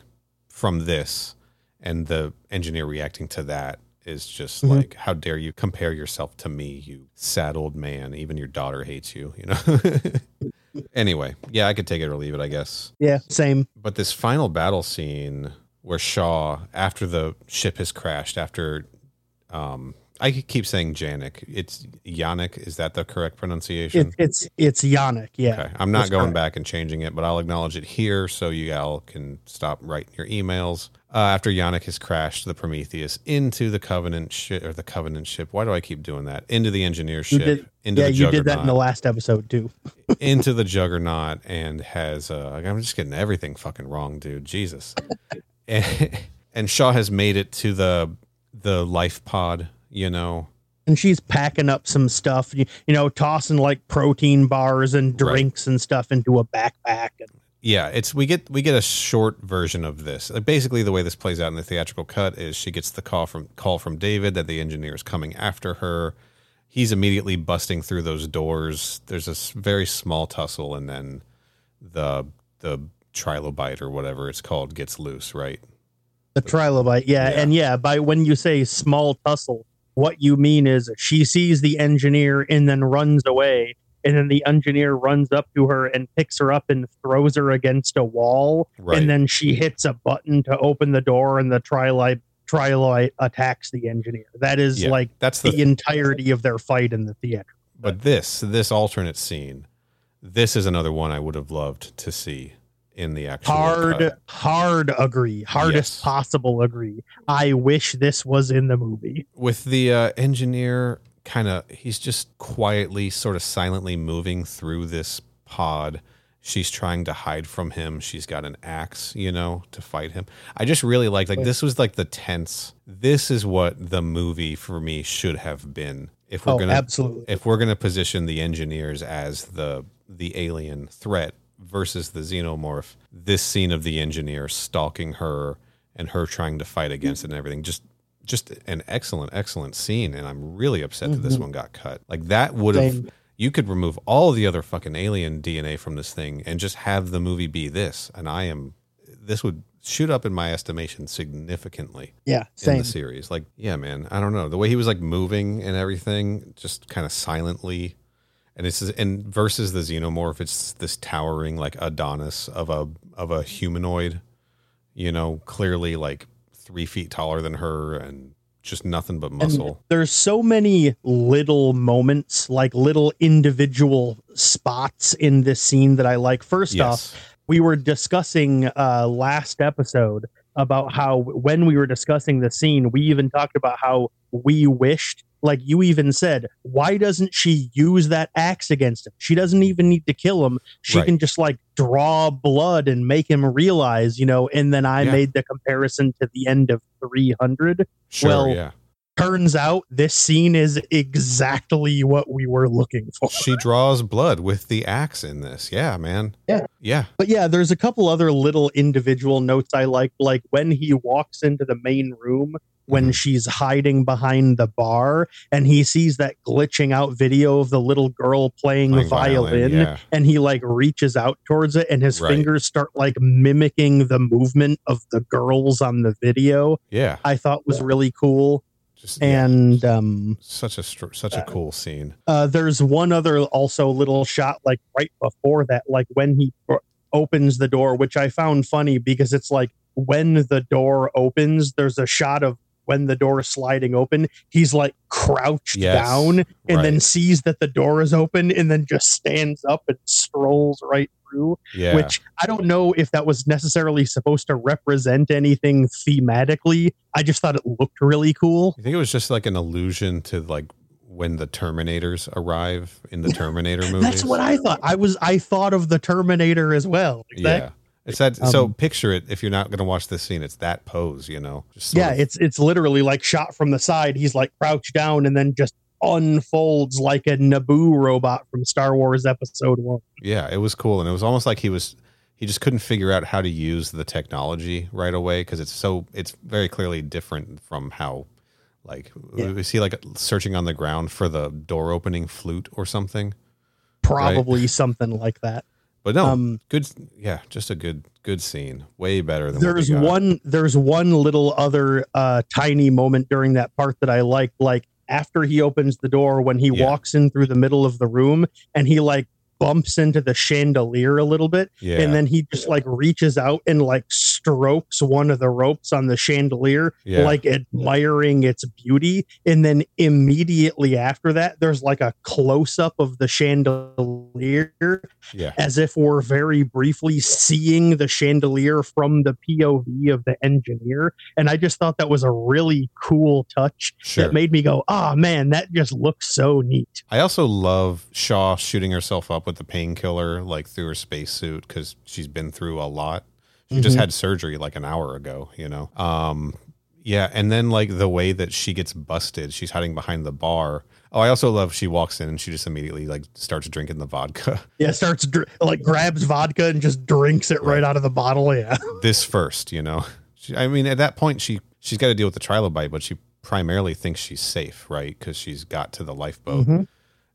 from this, and the engineer reacting to that is just Mhm. like, how dare you compare yourself to me, you sad old man? Even your daughter hates you. You know. (laughs) anyway, yeah, I could take it or leave it, I guess. yeah same But this final battle scene where Shaw, after the ship has crashed, after um, I keep saying Janik, it's Yannick. Is that the correct pronunciation? it, it's it's yannick yeah okay, I'm not going correct. back and changing it, but I'll acknowledge it here so you all can stop writing your emails. Uh, after Yannick has crashed the Prometheus into the Covenant ship or the Covenant ship. Why do I keep doing that? Into the engineer ship. did- into yeah the you did that in the last episode too (laughs) into the juggernaut and has uh I'm just getting everything fucking wrong, dude. Jesus. (laughs) and, and Shaw has made it to the the life pod, you know. and she's packing up some stuff, you, you know, tossing like protein bars and Right. drinks and stuff into a backpack. And Yeah, it's we get we get a short version of this. Like basically the way this plays out in the theatrical cut is she gets the call from call from David that the engineer is coming after her. He's immediately busting through those doors. There's a very small tussle and then the the trilobite or whatever it's called gets loose, right? the trilobite, yeah, Yeah. and yeah, by when you say small tussle, what you mean is she sees the engineer and then runs away, and then the engineer runs up to her and picks her up and throws her against a wall, Right. and then she hits a button to open the door, and the trilite trilite attacks the engineer. That is Yeah, like that's the the entirety of their fight in the theater. But this, this alternate scene, this is another one I would have loved to see in the actual hard cut. hard agree hardest Yes. possible agree i wish this was in the movie with the uh, engineer. Kind of, he's just quietly, sort of silently moving through this pod. She's trying to hide from him. She's got an axe, you know, to fight him. I just really liked like this was like the tense. This is what the movie for me should have been. If we're oh gonna absolutely if we're to position the engineers as the the alien threat versus the xenomorph this scene of the engineer stalking her and her trying to fight against it and everything just just an excellent excellent scene and i'm really upset that this Mhm. one got cut like that would have you could remove all the other fucking alien dna from this thing and just have the movie be this and i am this would shoot up in my estimation significantly yeah in same the series. Like, yeah, man, I don't know the way he was like moving and everything, just kind of silently. And it's and versus the xenomorph, it's this towering like Adonis of a of a humanoid, you know, clearly like three feet taller than her and just nothing but muscle. there's so many little moments like little individual spots in this scene that i like first off we were discussing uh last episode about how when we were discussing the scene we even talked about how we wished like you even said why doesn't she use that axe against him she doesn't even need to kill him she Right. can just like draw blood and make him realize you know and then i Yeah. made the comparison to the end of 300 sure, well, yeah, turns out this scene is exactly what we were looking for. She draws blood with the axe in this. Yeah, man. Yeah. Yeah. But yeah, there's a couple other little individual notes I like, like when he walks into the main room when she's hiding behind the bar and he sees that glitching out video of the little girl playing, the Playing violin, yeah. and he like reaches out towards it and his Right. fingers start like mimicking the movement of the girls on the video. Yeah. I thought was really cool. Just yeah, And um such a such a cool scene. uh, there's one other also little shot like right before that, like when he opens the door, which I found funny because it's like when the door opens, there's a shot of when the door is sliding open, he's like crouched Yes, down and then sees that the door is open and then just stands up and strolls right through. Yeah. Which I don't know if that was necessarily supposed to represent anything thematically. I just thought it looked really cool. you think it was just like an allusion to like when the Terminators arrive in the Terminator movie. That's what I thought. I was I thought of the Terminator as well. That- Yeah. It's that. so Um, picture it. If you're not going to watch this scene, it's that pose. You know. Yeah, of- it's it's literally like shot from the side. He's like crouched down and then just unfolds like a Naboo robot from Star Wars Episode One. yeah. It was cool, and it was almost like he was. He just couldn't figure out how to use the technology right away because it's so. It's very clearly different from how. Like, Yeah. is he like searching on the ground for the door opening flute or something? Probably something like that. But no, Um, good. Yeah, just a good, good scene. Way better than there's one there's one little other uh tiny moment during that part that I liked. Like after he opens the door when he Yeah. walks in through the middle of the room and he like bumps into the chandelier a little bit Yeah, and then he just like reaches out and like strokes one of the ropes on the chandelier yeah, like admiring its beauty. And then immediately after that there's like a close up of the chandelier yeah, as if we're very briefly seeing the chandelier from the POV of the engineer. And I just thought that was a really cool touch sure. that made me go ah man that just looks so neat. I also love Shaw shooting herself up with the painkiller, like through her spacesuit, because she's been through a lot. She just Mhm. had surgery like an hour ago, you know. Um, yeah, and then like the way that she gets busted, she's hiding behind the bar. Oh, I also love she walks in and she just immediately like starts drinking the vodka. (laughs) yeah starts dr- like grabs vodka and just drinks it right, Right. out of the bottle yeah (laughs) this first, you know. She, I mean, at that point, she she's got to deal with the trilobite, but she primarily thinks she's safe, right? Because she's got to the lifeboat, Mhm.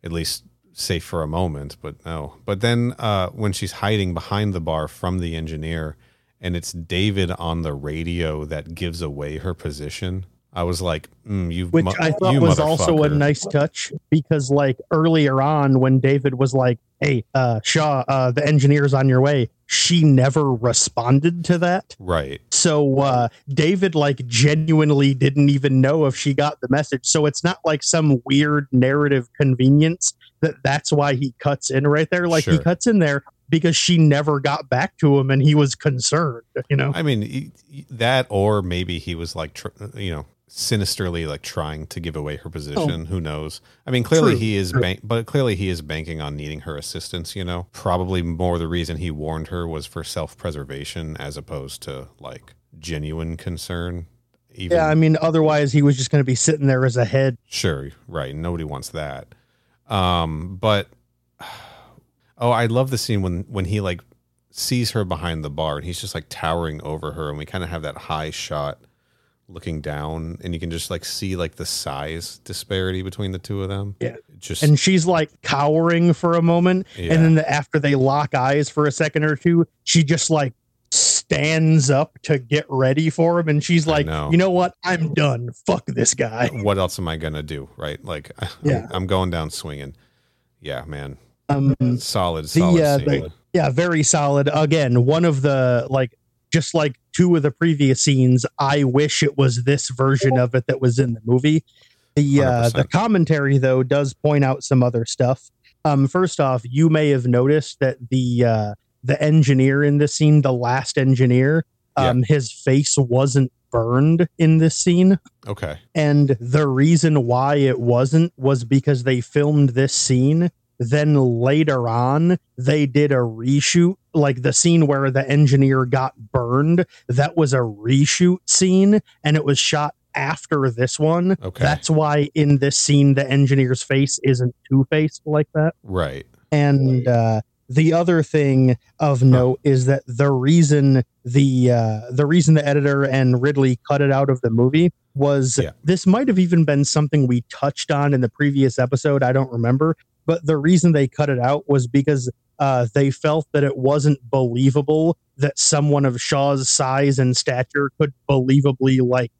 at least safe for a moment. But no. But then uh, when she's hiding behind the bar from the engineer, and it's David on the radio that gives away her position, I was like, mm, "You, which mu- I thought was also a nice touch because like earlier on when David was like, "Hey, uh, Shaw, uh, the engineer's on your way," she never responded to that. right." So uh, David like genuinely didn't even know if she got the message. So it's not like some weird narrative convenience that that's why he cuts in right there. Like he cuts in there because she never got back to him and he was concerned. You know. I mean, that, or maybe he was like, tr- you know, sinisterly like trying to give away her position. Oh. Who knows? I mean, clearly True, he is, bank- but clearly he is banking on needing her assistance. You know, probably more the reason he warned her was for self preservation as opposed to like genuine concern. Even yeah, I mean, otherwise he was just going to be sitting there as a head. Sure, right. Nobody wants that. Um, but (sighs) oh, I love the scene when when he like sees her behind the bar and he's just like towering over her, and we kind of have that high shot looking down, and you can just like see like the size disparity between the two of them. Yeah. just and she's like cowering for a moment yeah, and then the, after they lock eyes for a second or two she just like stands up to get ready for him and she's like know. you know what i'm done fuck this guy (laughs) what else am I gonna do? Right? Like, (laughs) Yeah. I'm going down swinging. Yeah, man. um Solid, solid uh, the- yeah very solid again one of the like just like two of the previous scenes i wish it was this version of it that was in the movie the uh the commentary though does point out some other stuff um first off you may have noticed that the uh the engineer in this scene the last engineer um his face wasn't burned in this scene okay. and the reason why it wasn't was because they filmed this scene. Then later on, they did a reshoot, like the scene where the engineer got burned. That was a reshoot scene, and it was shot after this one. Okay. That's why in this scene the engineer's face isn't two faced like that. Right. And uh, the other thing of note is that the reason the uh, the reason the editor and Ridley cut it out of the movie was Yeah. this might have even been something we touched on in the previous episode. I don't remember, but the reason they cut it out was because uh, they felt that it wasn't believable that someone of Shaw's size and stature could believably like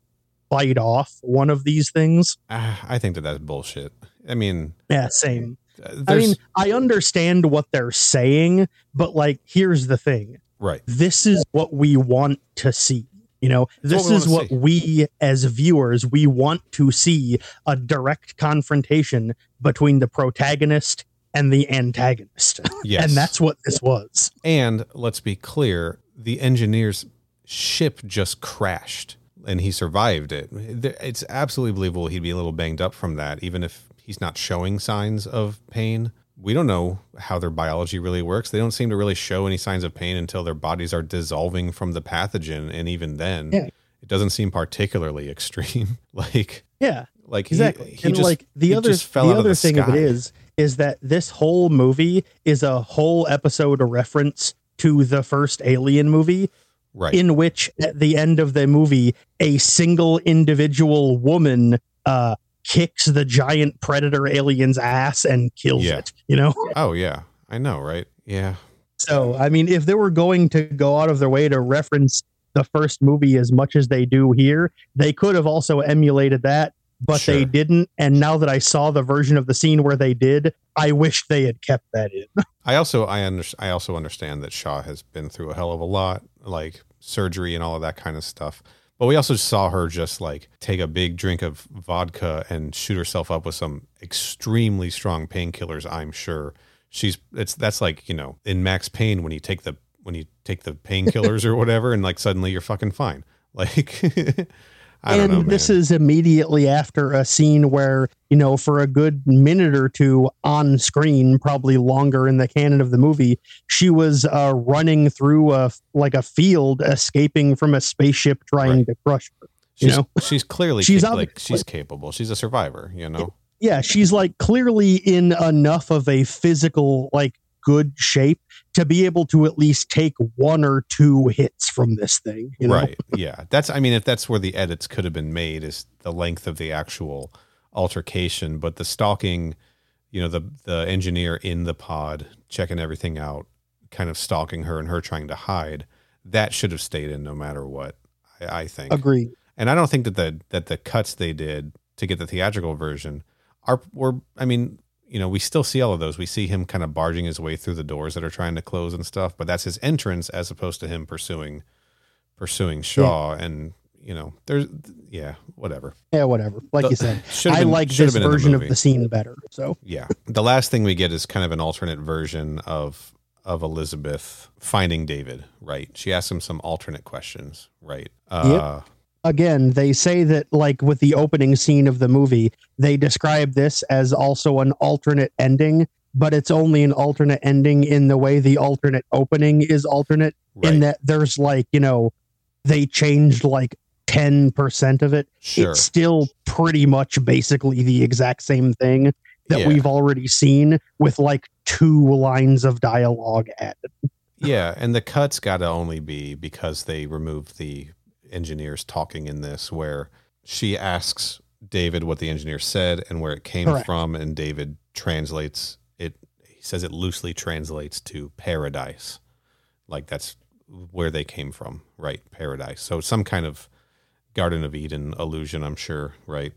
bite off one of these things. Ah, I think that that's bullshit. I mean, Yeah, same. I mean, I understand what they're saying, but like, here's the thing: right. this is what we want to see. You know, this is what see. we as viewers we want to see a direct confrontation between the protagonist and the antagonist, (laughs) Yes. and that's what this was. And let's be clear, the engineer's ship just crashed and he survived it. It's absolutely believable he'd be a little banged up from that, even if he's not showing signs of pain. We don't know how their biology really works. They don't seem to really show any signs of pain until their bodies are dissolving from the pathogen. And even then, Yeah. it doesn't seem particularly (laughs) extreme. like, Yeah, like he- exactly. he, and just, like the other the other the thing of it is is that this whole movie is a whole episode of reference to the first Alien movie, right. in which at the end of the movie a single individual woman uh kicks the giant predator alien's ass and kills Yeah. it you know oh, yeah. I know, right? Yeah. so i mean if they were going to go out of their way to reference the first movie as much as they do here they could have also emulated that but they didn't and now that i saw the version of the scene where they did i wish they had kept that in (laughs) I also I under, I also understand that Shaw has been through a hell of a lot, like surgery and all of that kind of stuff. But we also saw her just like take a big drink of vodka and shoot herself up with some extremely strong painkillers. I'm sure she's it's that's like you know in Max Payne when you take the when you take the painkillers or whatever and like suddenly you're fucking fine. (laughs) Like and know. this is immediately after a scene where you know for a good minute or two on screen probably longer in the canon of the movie she was uh, running through a like a field escaping from a spaceship trying Right. to crush her you she's, know she's clearly She's cap- like she's capable. She's a survivor. You know. yeah she's like clearly in enough of a physical like good shape to be able to at least take one or two hits from this thing you know Right. Yeah. That's I mean if that's where the edits could have been made is the length of the actual altercation, but the stalking, you know, the the engineer in the pod checking everything out, kind of stalking her and her trying to hide, that should have stayed in no matter what. I, I think. agree And I don't think that the that the cuts they did to get the theatrical version are were I mean, you know, we still see all of those. We see him kind of barging his way through the doors that are trying to close and stuff, but that's his entrance as opposed to him pursuing pursuing Shaw and you know, there's yeah, whatever. yeah whatever like The- you said i been- like this in the version of the scene better so Yeah. The last thing we get is kind of an alternate version of of Elizabeth finding David, right? She asks him some alternate questions, right? Uh again, they say that like with the opening scene of the movie, they describe this as also an alternate ending, but it's only an alternate ending in the way the alternate opening is alternate right. in that there's like, you know, they changed like 10% of it. sure. It's still pretty much basically the exact same thing that Yeah. we've already seen with like two lines of dialogue added. Yeah, and the cuts got to only be because they removed the engineers talking in this, where she asks David what the engineer said and where it came Correct. from, and David translates it. He says it loosely translates to paradise, like that's where they came from, right? Paradise. So some kind of Garden of Eden illusion, I'm sure, right?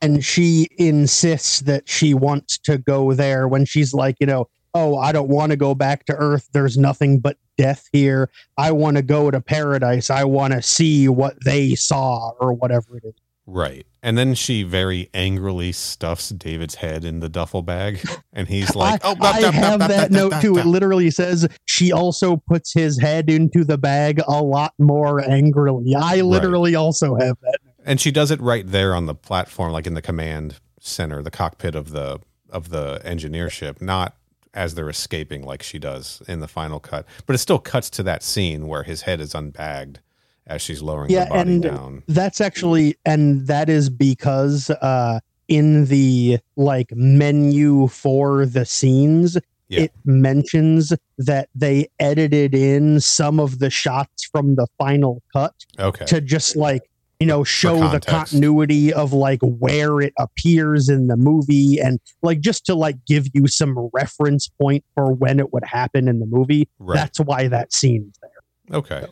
and she insists that she wants to go there when she's like, you know, oh, I don't want to go back to Earth. There's nothing but death here. I want to go to paradise. I want to see what they saw or whatever it is. Right. And then she very angrily stuffs David's head in the duffel bag, and he's like, (laughs) I, "Oh, I have that note too. blah." It literally says she also puts his head into the bag a lot more angrily. I literally also have that. and she does it right there on the platform like in the command center the cockpit of the of the engineer ship not as they're escaping like she does in the final cut but it still cuts to that scene where his head is unbagged as she's lowering Yeah, the body and- down. That's actually, and that is because uh, in the like menu for the scenes, Yeah. it mentions that they edited in some of the shots from the final cut Okay. to just like you know show the continuity of like where it appears in the movie and like just to like give you some reference point for when it would happen in the movie Right. that's why that scene is there Okay.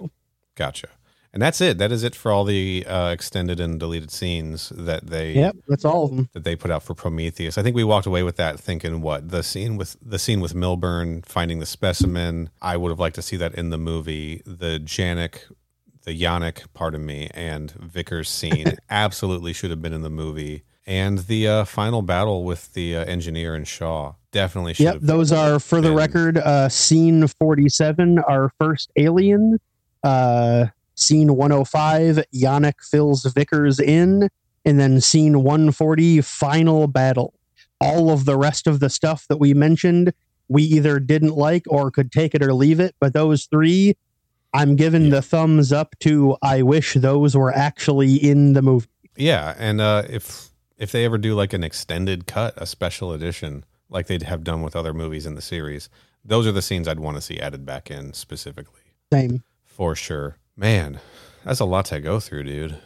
Gotcha. And that's it. That is it for all the uh, extended and deleted scenes that they yep that's all of them that they put out for Prometheus. I think we walked away with that thinking what the scene with the scene with Milburn finding the specimen. I would have liked to see that in the movie. The Janik, the Janek, pardon me, and Vickers scene (laughs) absolutely should have been in the movie. And the uh, final battle with the uh, engineer and Shaw definitely should Yep, those are for the been- record. Uh, scene forty-seven, our first alien. Uh, scene one hundred five, Janek fills Vickers in, and then scene one forty, final battle. All of the rest of the stuff that we mentioned, we either didn't like or could take it or leave it. But those three, I'm giving Yeah. the thumbs up to. I wish those were actually in the movie. Yeah, and uh, if if they ever do like an extended cut, a special edition, like they'd have done with other movies in the series, those are the scenes I'd want to see added back in specifically Same. for sure. Man, that's a lot to go through, dude.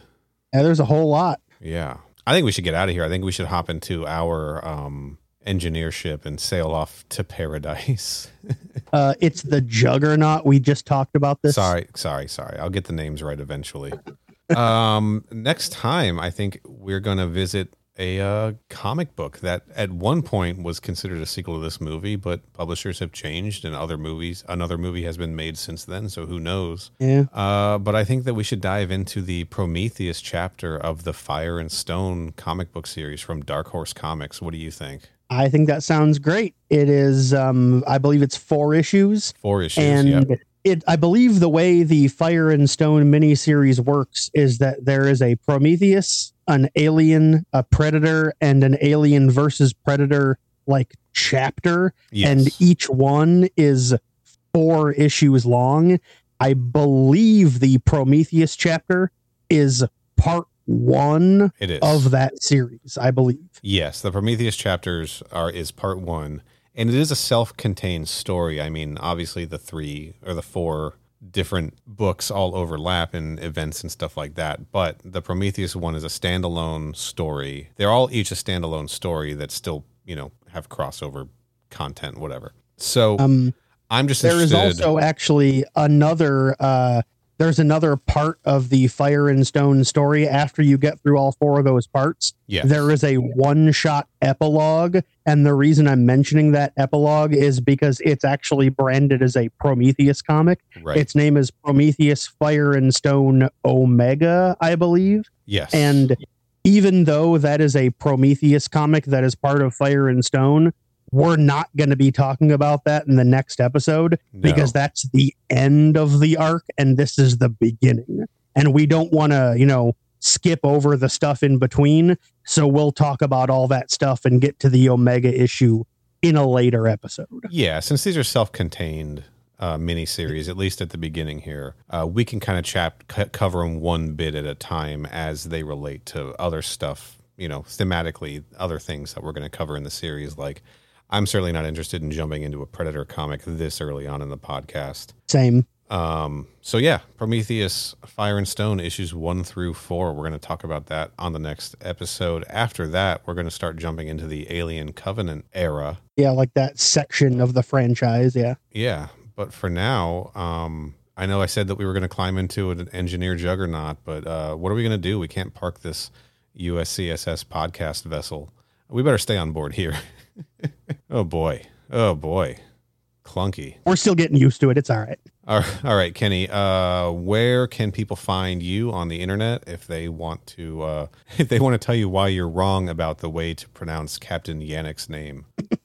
Yeah, there's a whole lot. Yeah, I think we should get out of here. I think we should hop into our um, engineer ship and sail off to paradise. (laughs) Uh, it's the Juggernaut. We just talked about this. sorry, sorry, sorry. I'll get the names right eventually. um, next time, I think we're going to visit a uh, comic book that at one point was considered a sequel to this movie, but publishers have changed and other movies, another movie has been made since then. So who knows? Yeah. Uh, but I think that we should dive into the Prometheus chapter of the Fire and Stone comic book series from Dark Horse Comics. What do you think? I think that sounds great. It is, um, I believe it's four issues, Four issues. and yep. it. I believe the way the Fire and Stone miniseries works is that there is a Prometheus, an alien, a predator, and an alien versus predator like chapter, Yes. and each one is four issues long. I believe the Prometheus chapter is part one it is. of that series. I believe. Yes, the Prometheus chapters are is part one, and it is a self-contained story. I mean, obviously the three or the four different books all overlap in events and stuff like that, but the Prometheus one is a standalone story. They're all each a standalone story that still, you know, have crossover content, whatever. So Um, I'm just there is also actually another uh there's another part of the fire and stone story after you get through all four of those parts. Yeah, there is a one shot epilogue and the reason i'm mentioning that epilogue is because it's actually branded as a prometheus comic. Right. its name is prometheus fire and stone omega i believe. Yes, and even though that is a Prometheus comic that is part of Fire and Stone, we're not going to be talking about that in the next episode No. because that's the end of the arc and this is the beginning. And we don't want to, you know, skip over the stuff in between. So we'll talk about all that stuff and get to the Omega issue in a later episode. Yeah, since these are self-contained uh, miniseries, at least at the beginning here, uh, we can kind of chap c- cover them one bit at a time as they relate to other stuff. You know, thematically, other things that we're going to cover in the series. Like, I'm certainly not interested in jumping into a Predator comic this early on in the podcast. Same. Um, so yeah, Prometheus, Fire and Stone issues one through four. We're going to talk about that on the next episode. After that, we're going to start jumping into the Alien Covenant era. Yeah, like that section of the franchise. Yeah. Yeah, but for now, um, I know I said that we were going to climb into an engineer juggernaut, but uh, what are we going to do? We can't park this USCSS podcast vessel. We better stay on board here. (laughs) oh boy, oh boy, clunky. We're still getting used to it. It's all right. All right, all right, Kenny. Uh, where can people find you on the internet if they want to? Uh, (laughs) if they want to tell you why you're wrong about the way to pronounce Captain Janek's name? (laughs)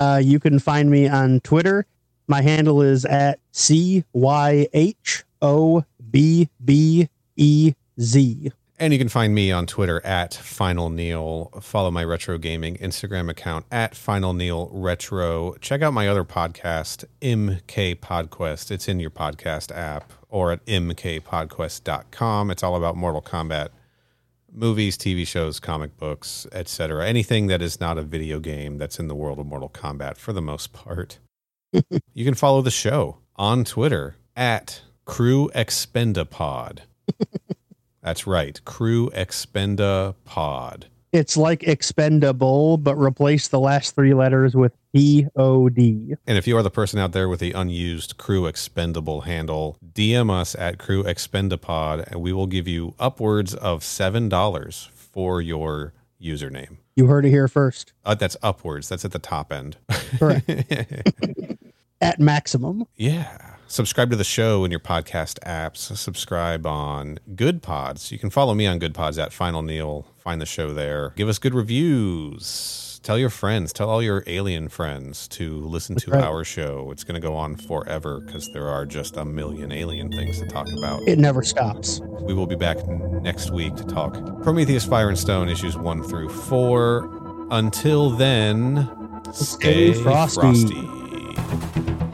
Uh, you can find me on Twitter. My handle is at C Y H O B B E Z. And you can find me on Twitter at Final Neal. Follow my retro gaming Instagram account at Final Neal Retro. Check out my other podcast, MK Podquest. It's in your podcast app. or at mkpodquest.com. It's all about Mortal Kombat movies, TV shows, comic books, etc. Anything that is not a video game that's in the world of Mortal Kombat for the most part. (laughs) you can follow the show on Twitter at Crew Expendapod. (laughs) That's right, Crew Expendapod. It's like expendable, but replace the last three letters with P O D. And if you are the person out there with the unused Crew Expendable handle, DM us at Crew Expendapod, and we will give you upwards of seven dollars for your username. You heard it here first. Uh, that's upwards. That's at the top end. Correct. (laughs) at maximum. Yeah. Subscribe to the show in your podcast apps. Subscribe on Good Pods. You can follow me on Good Pods at Final Neal. Find the show there. Give us good reviews. Tell your friends. Tell all your alien friends to listen to right. our show. It's going to go on forever because there are just a million alien things to talk about. It never stops. We will be back next week to talk Prometheus Fire and Stone issues one through four. Until then, Stay stay frosty. frosty.